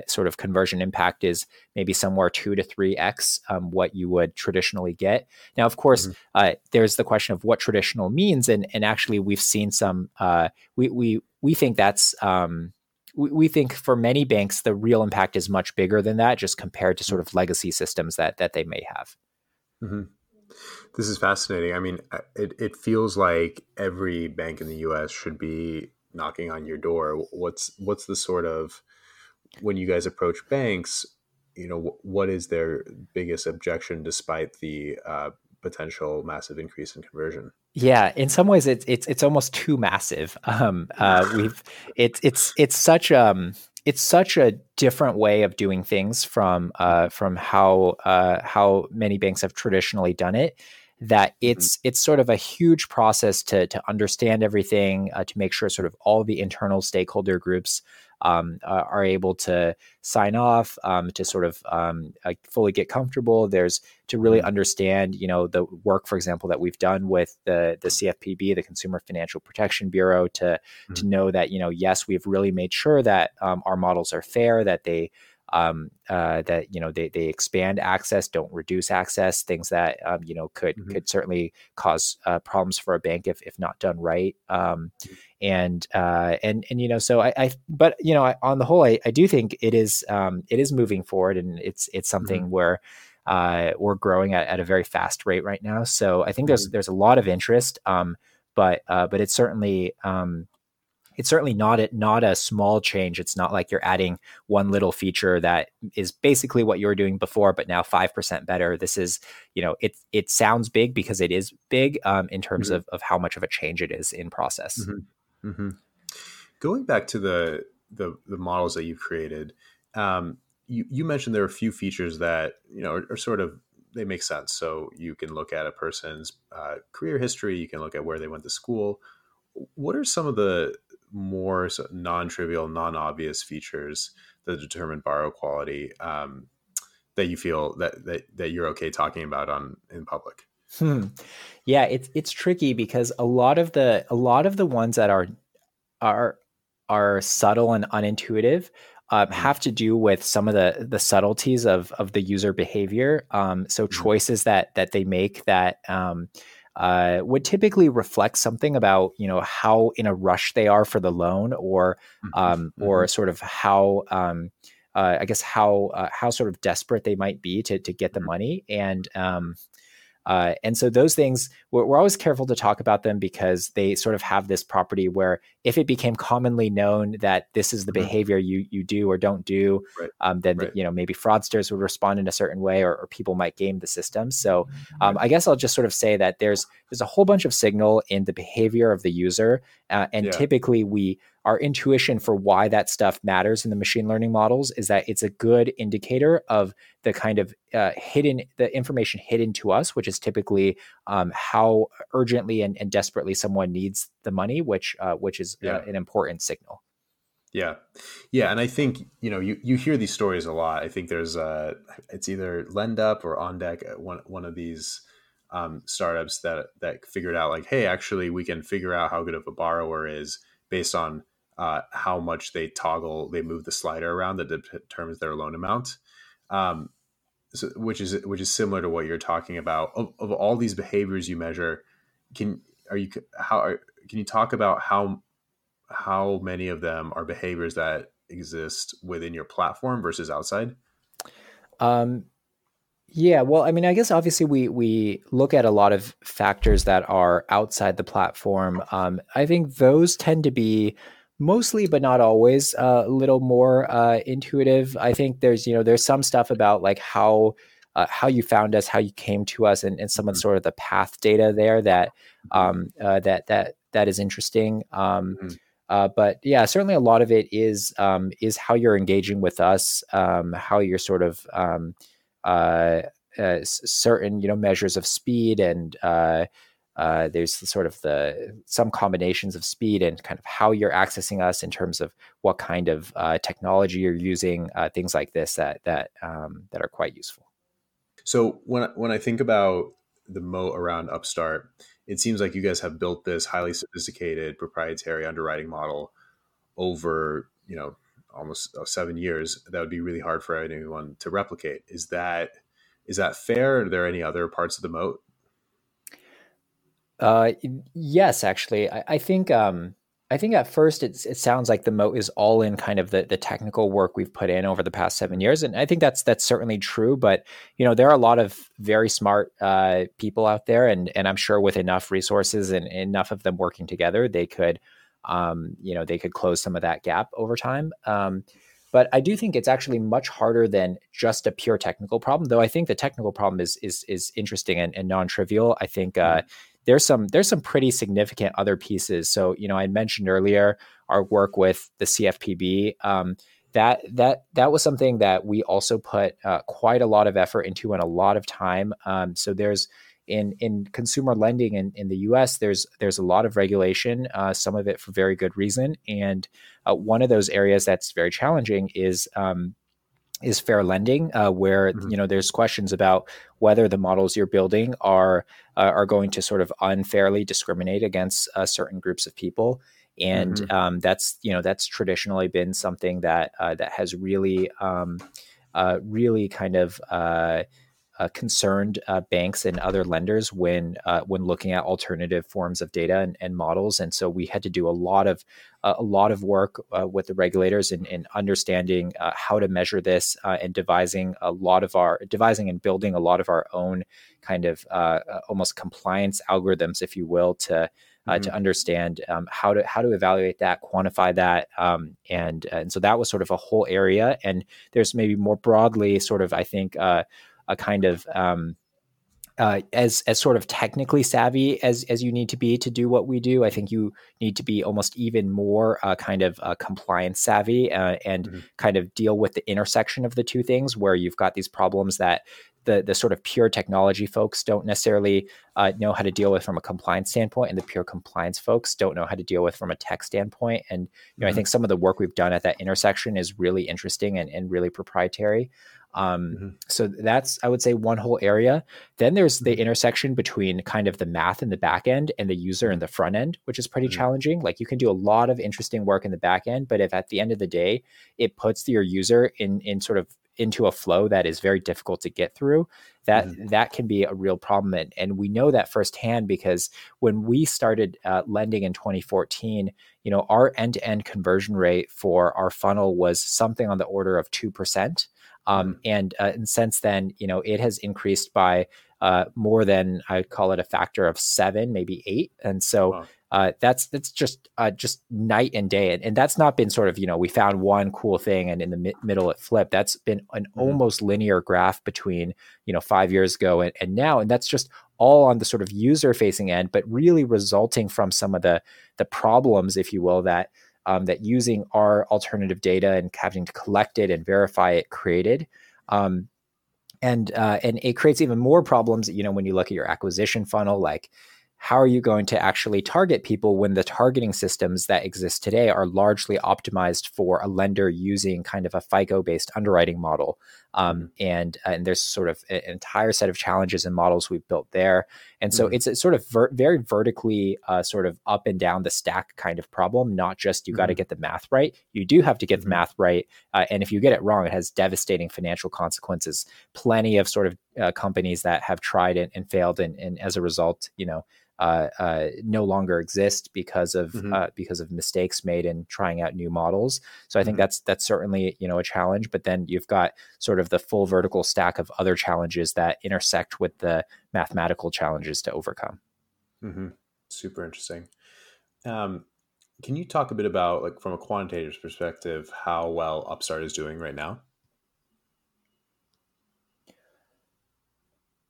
sort of conversion impact is maybe somewhere two to three x um, what you would traditionally get. Now, of course, mm-hmm. uh, there's the question of what traditional means, and and actually we've seen some. Uh, we we we think that's. Um, we, we think for many banks the real impact is much bigger than that, just compared to sort of legacy systems that that they may have. Mm-hmm. This is fascinating. I mean, it, it feels like every bank in the U.S. should be knocking on your door. What's what's the sort of when you guys approach banks? You know, what is their biggest objection, despite the uh, potential massive increase in conversion? Yeah, in some ways, it's it's it's almost too massive. <laughs> Um, uh, <laughs> we've it's it's it's such um it's such a different way of doing things from uh, from how uh, how many banks have traditionally done it that mm-hmm. it's mm-hmm. it's sort of a huge process to to understand everything uh, to make sure sort of all the internal stakeholder groups um, uh, are able to sign off um, to sort of um, uh, fully get comfortable. There's to really mm-hmm. understand, you know, the work, for example, that we've done with the the CFPB, the Consumer Financial Protection Bureau, to mm-hmm. to know that you know, yes, we've really made sure that um, our models are fair, that they um, uh, that you know they, they expand access, don't reduce access, things that um, you know could mm-hmm. could certainly cause uh, problems for a bank if if not done right. Um, mm-hmm. and uh, and and you know, so I, I but you know, I, on the whole, I, I do think it is um, it is moving forward, and it's it's something mm-hmm. where. Uh, we're growing at, at a very fast rate right now, so I think there's mm-hmm. there's a lot of interest. Um, but uh, but it's certainly um, it's certainly not a, not a small change. It's not like you're adding one little feature that is basically what you were doing before, but now five percent better. This is, you know, it it sounds big because it is big um, in terms mm-hmm. of of how much of a change it is in process. Mm-hmm. Mm-hmm. Going back to the the the models that you've created, um, you you mentioned there are a few features that you know are, are, sort of they make sense. So you can look at a person's uh, career history, you can look at where they went to school. What are some of the more non-trivial, non-obvious features that determine borrow quality um, that you feel that, that that you're okay talking about on in public? Hmm. Yeah, it's it's tricky because a lot of the a lot of the ones that are are are subtle and unintuitive uh, mm-hmm. have to do with some of the the subtleties of of the user behavior. Um, so mm-hmm. choices that that they make that um, uh, would typically reflect something about you know how in a rush they are for the loan, or mm-hmm. um, or mm-hmm. sort of how. Um, uh, I guess how uh, how sort of desperate they might be to to get the money, and um, uh, and so those things, we're, we're, always careful to talk about them because they sort of have this property where if it became commonly known that this is the mm-hmm. behavior you you do or don't do, right. um, then right. you know maybe fraudsters would respond in a certain way or, or people might game the system. So mm-hmm. um, I guess I'll just sort of say that there's there's a whole bunch of signal in the behavior of the user, uh, and yeah. typically we our intuition for why that stuff matters in the machine learning models is that it's a good indicator of the kind of uh, hidden the information hidden to us which is typically um, how urgently and, and, desperately someone needs the money which uh, which is uh, yeah. uh, an important signal. Yeah. Yeah and i think you know you, you hear these stories a lot. I think there's uh it's either lendup or OnDeck uh, one, one of these um, startups that that figured out like hey actually we can figure out how good of a borrower is based on uh, how much they toggle, they move the slider around that determines their loan amount, um, so, which is which is similar to what you're talking about. Of, of, all these behaviors you measure, can are you how are, can you talk about how how many of them are behaviors that exist within your platform versus outside? Um, yeah, well, I mean, I guess obviously we we look at a lot of factors that are outside the platform. Um, I think those tend to be mostly but not always uh, a little more uh, intuitive i think there's you know there's some stuff about like how uh, how you found us how you came to us and, and some of the, mm-hmm. sort of the path data there that mm-hmm. um, uh, that that that is interesting um, mm-hmm. Uh, but yeah certainly a lot of it is um, is how you're engaging with us um, how you're sort of um, uh, certain you know measures of speed and uh, there's sort of the some combinations of speed and kind of how you're accessing us in terms of what kind of uh, technology you're using, uh, things like this that that um, that are quite useful. So when when I think about the moat around Upstart, it seems like you guys have built this highly sophisticated proprietary underwriting model over you know almost uh, seven years. That would be really hard for anyone to replicate. Is that is that fair? Are there any other parts of the moat uh, yes, actually, I, I think um, I think at first it sounds like the moat is all in kind of the the technical work we've put in over the past seven years, and I think that's that's certainly true. But you know, there are a lot of very smart uh, people out there, and and I'm sure with enough resources and enough of them working together, they could, um, you know, they could close some of that gap over time. Um, but I do think it's actually much harder than just a pure technical problem. Though I think the technical problem is is is interesting and, and non trivial. I think uh, mm-hmm there's some there's some pretty significant other pieces. So you know, I mentioned earlier our work with the CFPB. Um, that that that was something that we also put uh, quite a lot of effort into and a lot of time. Um, so there's in in consumer lending in, in the U.S. There's there's a lot of regulation, uh, some of it for very good reason, and uh, one of those areas that's very challenging is um, is fair lending, uh, where mm-hmm. you know there's questions about whether the models you're building are uh, are going to sort of unfairly discriminate against uh, certain groups of people, and mm-hmm. um, that's you know that's traditionally been something that uh, that has really um, uh, really kind of uh, concerned uh, banks and other lenders when uh, when looking at alternative forms of data and, and, models. And so we had to do a lot of uh, a lot of work uh, with the regulators in, in understanding uh, how to measure this and devising a lot of our devising and building a lot of our own kind of almost compliance algorithms, if you will, to mm-hmm. to understand um, how to how to evaluate that, quantify that, um, and and so that was sort of a whole area. And there's maybe more broadly, sort of I think, uh, a kind of um, uh, as as sort of technically savvy as as you need to be to do what we do. I think you need to be almost even more uh, kind of uh, compliance savvy uh, and mm-hmm. kind of deal with the intersection of the two things, where you've got these problems that the the sort of pure technology folks don't necessarily uh, know how to deal with from a compliance standpoint, and the pure compliance folks don't know how to deal with from a tech standpoint. And you know, mm-hmm. I think some of the work we've done at that intersection is really interesting and, and really proprietary. Um, mm-hmm. So that's, I would say, one whole area. Then there's the mm-hmm. intersection between kind of the math in the back end and the user in the front end, which is pretty mm-hmm. challenging. Like you can do a lot of interesting work in the back end, but if at the end of the day it puts your user in in sort of into a flow that is very difficult to get through that mm-hmm. that can be a real problem and, and we know that firsthand because when we started uh, lending in 2014 you know our end-to-end conversion rate for our funnel was something on the order of 2% um, and, uh, and since then, you know, it has increased by uh, more than I'd call it a factor of seven, maybe eight. And so wow. uh, that's that's just uh, just night and day. And, and, that's not been sort of you know we found one cool thing and in the mi- middle it flipped. That's been an mm-hmm. almost linear graph between you know five years ago and, and now. And that's just all on the sort of user facing end, but really resulting from some of the the problems, if you will, that um, that using our alternative data and having to collect it and verify it created. Um, and uh, and it creates even more problems. You know, when you look at your acquisition funnel, like how are you going to actually target people when the targeting systems that exist today are largely optimized for a lender using kind of a FICO based underwriting model? Um, and uh, and there's sort of an entire set of challenges and models we've built there. And so mm-hmm. it's a sort of ver- very vertically uh, sort of up and down the stack kind of problem, not just you mm-hmm. got to get the math right. You do have to get the mm-hmm. math right. Uh, and if you get it wrong, it has devastating financial consequences. Plenty of sort of uh, companies that have tried it and failed. And, and as a result, you know, uh, uh, no longer exist because of mm-hmm. uh, because of mistakes made in trying out new models. So I think mm-hmm. that's that's certainly you know a challenge. But then you've got sort of the full vertical stack of other challenges that intersect with the mathematical challenges to overcome. Mm-hmm. Super interesting. Um, can you talk a bit about like from a quantitative perspective how well Upstart is doing right now?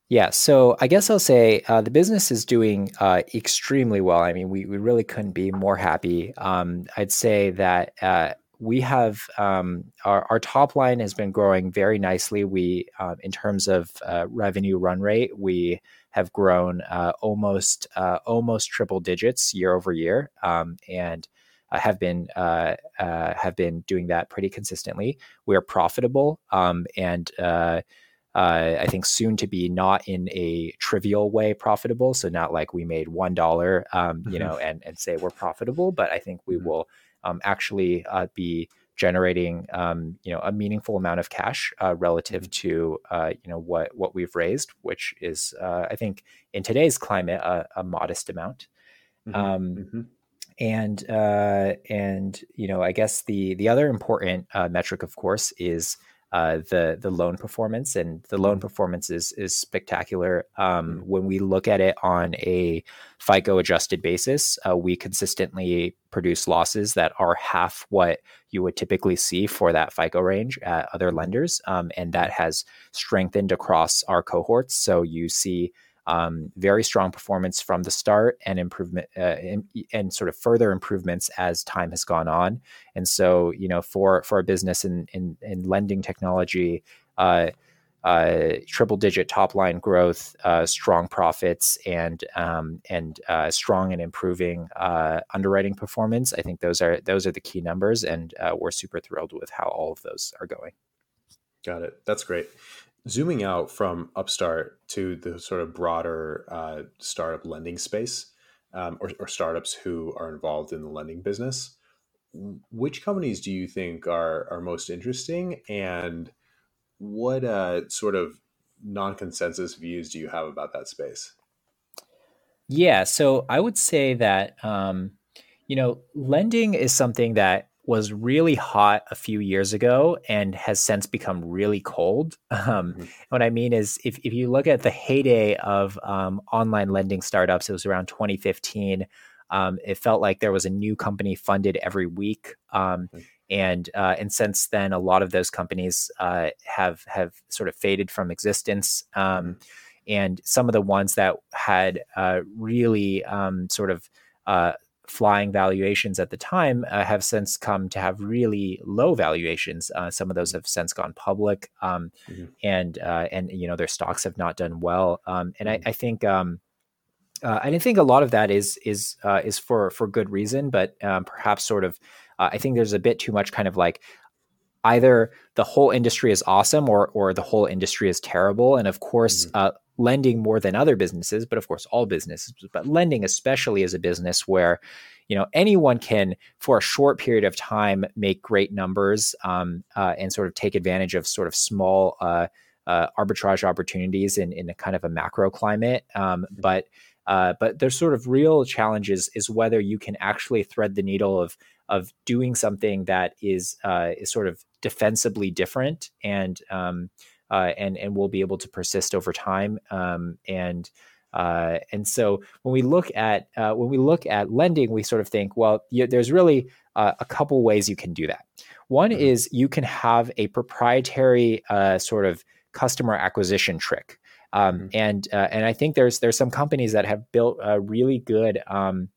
Yeah, so I guess I'll say uh, the business is doing uh, extremely well. I mean, we, we really couldn't be more happy. Um, I'd say that uh, we have um, our, our top line has been growing very nicely. We, uh, in terms of uh, revenue run rate, we have grown uh, almost almost triple digits year over year, um, and have been have been doing that pretty consistently. We are profitable, um, and uh, I think soon to be not in a trivial way profitable. So not like we made one dollar, um, you mm-hmm. know, and and say we're profitable, but I think we mm-hmm. will um, actually uh, be generating um, you know a meaningful amount of cash uh, relative mm-hmm. to uh, you know what what we've raised, which is uh, I think in today's climate a, a modest amount. Mm-hmm. Um, mm-hmm. and uh, and you know I guess the the other important uh, metric, of course, is uh, the the loan performance, and the loan mm-hmm. performance is is spectacular. Um, mm-hmm. when we look at it on a FICO adjusted basis, uh, we consistently produce losses that are half what you would typically see for that FICO range at other lenders, um, and that has strengthened across our cohorts. So you see um, very strong performance from the start and improvement uh, and, and, sort of further improvements as time has gone on. And so, you know, for for a business in in, in lending technology, uh, uh, triple digit top line growth, uh, strong profits, and um, and uh, strong and improving uh, underwriting performance. I think those are those are the key numbers, and we're super thrilled with how all of those are going. Got it. That's great zooming out from Upstart to the sort of broader uh, startup lending space um, or, or, startups who are involved in the lending business, which companies do you think are, are most interesting and what uh, sort of non consensus views do you have about that space? Yeah, so I would say that, um, you know, lending is something that was really hot a few years ago and has since become really cold. <laughs> Um, mm-hmm. What I mean is, if, if you look at the heyday of um, online lending startups, it was around 2015. Um, it felt like there was a new company funded every week. Mm-hmm. And uh, and since then, a lot of those companies uh, have have sort of faded from existence. Um, mm-hmm and some of the ones that had uh, really um, sort of uh, flying valuations at the time uh, have since come to have really low valuations. Uh, some of those have since gone public, um, mm-hmm. and uh, and you know their stocks have not done well. Um, and I, mm-hmm. I think um, uh, I think a lot of that is is uh, is for for good reason, but um, perhaps sort of uh, I think there's a bit too much kind of like either the whole industry is awesome or or the whole industry is terrible. And of course, mm-hmm. uh, lending more than other businesses, but of course all businesses, but lending especially is a business where you know anyone can for a short period of time make great numbers um, uh, and sort of take advantage of sort of small uh, uh, arbitrage opportunities in in a kind of a macro climate. Um, mm-hmm. but uh, but there's sort of real challenges is whether you can actually thread the needle of of doing something that is uh, is sort of defensively different and um, uh, and and will be able to persist over time. Um, and uh, and so when we look at uh, when we look at lending, we sort of think, well, you, there's really uh, a couple ways you can do that. One mm-hmm. is you can have a proprietary uh, sort of customer acquisition trick. Um, mm-hmm. and uh, and I think there's there's some companies that have built a really good um,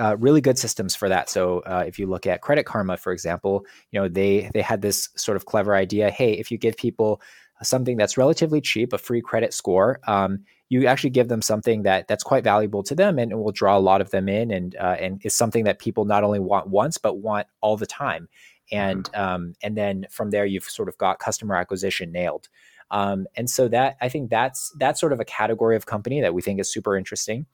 uh, really good systems for that. So uh, if you look at Credit Karma, for example, you know they they had this sort of clever idea. Hey, if you give people something that's relatively cheap, a free credit score, um, you actually give them something that that's quite valuable to them, and it will draw a lot of them in, and uh, and is something that people not only want once but want all the time. And mm-hmm. um, and then from there, you've sort of got customer acquisition nailed. Um, and so that I think that's that's sort of a category of company that we think is super interesting.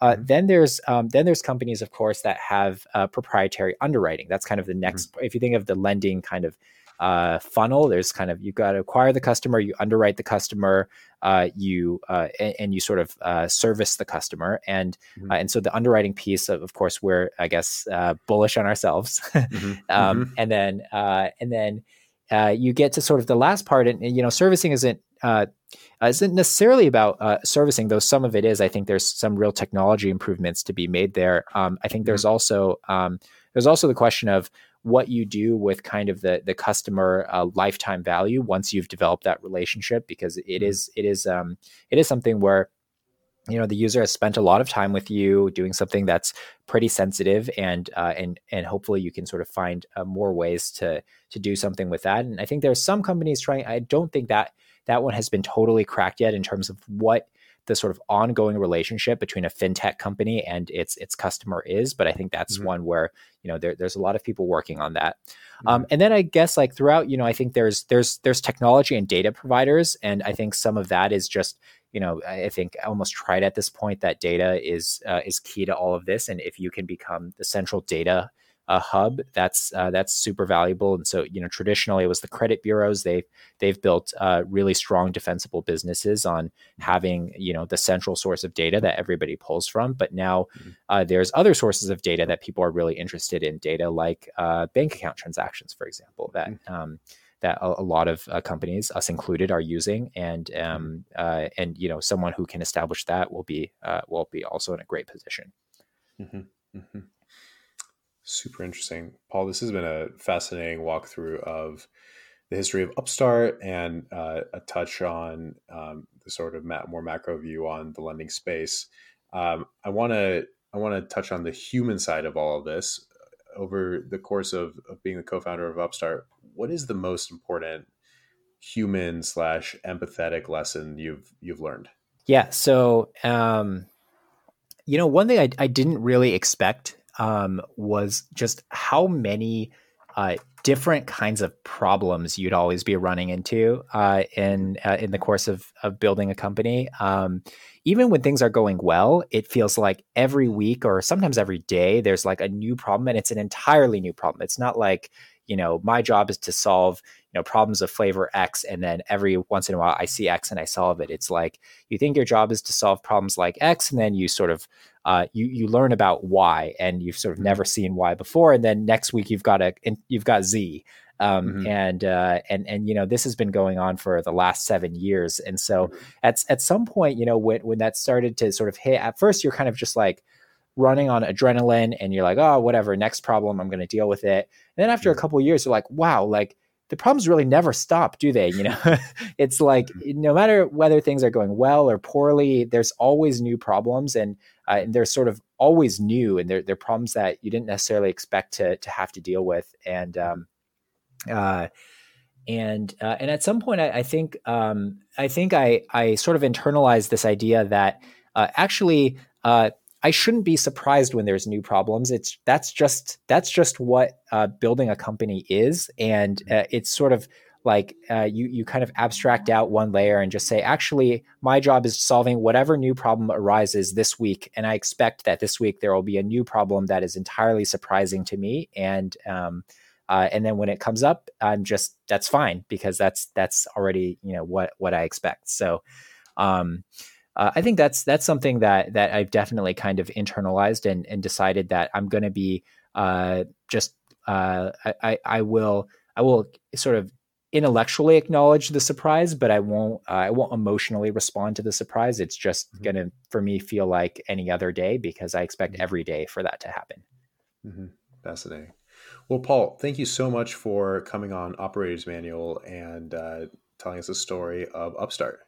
Uh, mm-hmm. then there's um, then there's companies, of course, that have uh, proprietary underwriting. That's kind of the next. Mm-hmm. If you think of the lending kind of uh, funnel, there's kind of you've got to acquire the customer, you underwrite the customer, uh, you uh, and, and, you sort of uh, service the customer, and mm-hmm. and so the underwriting piece, of, of course, we're I guess bullish on ourselves, <laughs> mm-hmm. um, mm-hmm. and then and then. You get to sort of the last part, and, and you know, servicing isn't uh, isn't necessarily about uh, servicing, though some of it is. I think there's some real technology improvements to be made there. Um, I think there's mm-hmm. also um, there's also the question of what you do with kind of the the customer uh, lifetime value once you've developed that relationship, because it mm-hmm. is it is um, it is something where you know the user has spent a lot of time with you doing something that's pretty sensitive and uh, and and hopefully you can sort of find uh, more ways to to do something with that and i think there's some companies trying i don't think that that one has been totally cracked yet in terms of what the sort of ongoing relationship between a fintech company and its its customer is. But I think that's mm-hmm. one where you know there, there's a lot of people working on that. Mm-hmm. Um, and then I guess like throughout, you know, I think there's there's there's technology and data providers, and I think some of that is just you know I think almost tried at this point that data is uh, is key to all of this, and if you can become the central data a hub that's uh, that's super valuable. And so, you know, traditionally it was the credit bureaus. They they've built uh, really strong defensible businesses on having you know the central source of data that everybody pulls from. But now mm-hmm. uh, there's other sources of data that people are really interested in. Data like uh, bank account transactions, for example, that. Mm-hmm. Um, that a, a, lot of uh, companies, us included, are using, and um, uh, and you know someone who can establish that will be uh, will be also in a great position. Mm-hmm. Mm-hmm. Super interesting. Paul, this has been a fascinating walkthrough of the history of Upstart and uh, a touch on um, the sort of ma- more macro view on the lending space. Um, I want to I want to touch on the human side of all of this. Over the course of, of being the co-founder of Upstart, what is the most important human slash empathetic lesson you've you've learned? Yeah. So, um, you know, one thing I, I didn't really expect um, was just how many uh, different kinds of problems you'd always be running into uh, in uh, in the course of of building a company. Um, even when things are going well, it feels like every week or sometimes every day there's like a new problem, and it's an entirely new problem. It's not like you know my job is to solve you know problems of flavor x and then every once in a while i see x and i solve it it's like you think your job is to solve problems like x and then you sort of uh, you you learn about y and you've sort of mm-hmm. never seen y before and then next week you've got a you've got z um, mm-hmm. and uh, and and you know this has been going on for the last seven years and so mm-hmm. at at some point you know when when that started to sort of hit at first you're kind of just like running on adrenaline and you're like, oh, whatever, next problem, I'm going to deal with it. And then after a couple years, you're like, wow, like the problems really never stop, do they? <laughs> You know, it's like mm-hmm. no matter whether things are going well or poorly, there's always new problems, and, uh, and they're sort of always new, and they're they're problems that you didn't necessarily expect to to have to deal with, and um, uh, and uh, and at some point, I, I think um, I think I I sort of internalized this idea that uh, actually uh, I shouldn't be surprised when there's new problems. It's that's just that's just what uh, building a company is, and mm-hmm. uh, it's sort of like uh, you you kind of abstract out one layer and just say, actually, my job is solving whatever new problem arises this week, and I expect that this week there will be a new problem that is entirely surprising to me, and um, uh, and then when it comes up, I'm just that's fine because that's that's already you know what what I expect. So. Um, uh, I think that's that's something that that I've definitely kind of internalized and and decided that I'm going to be uh, just uh, I, I will I will sort of intellectually acknowledge the surprise, but I won't uh, I won't emotionally respond to the surprise. It's just mm-hmm. going to for me feel like any other day because I expect mm-hmm. every day for that to happen. Mm-hmm. Fascinating. Well, Paul, thank you so much for coming on Operators Manual and uh, telling us the story of Upstart.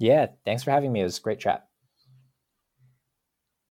Yeah, thanks for having me. It was a great chat.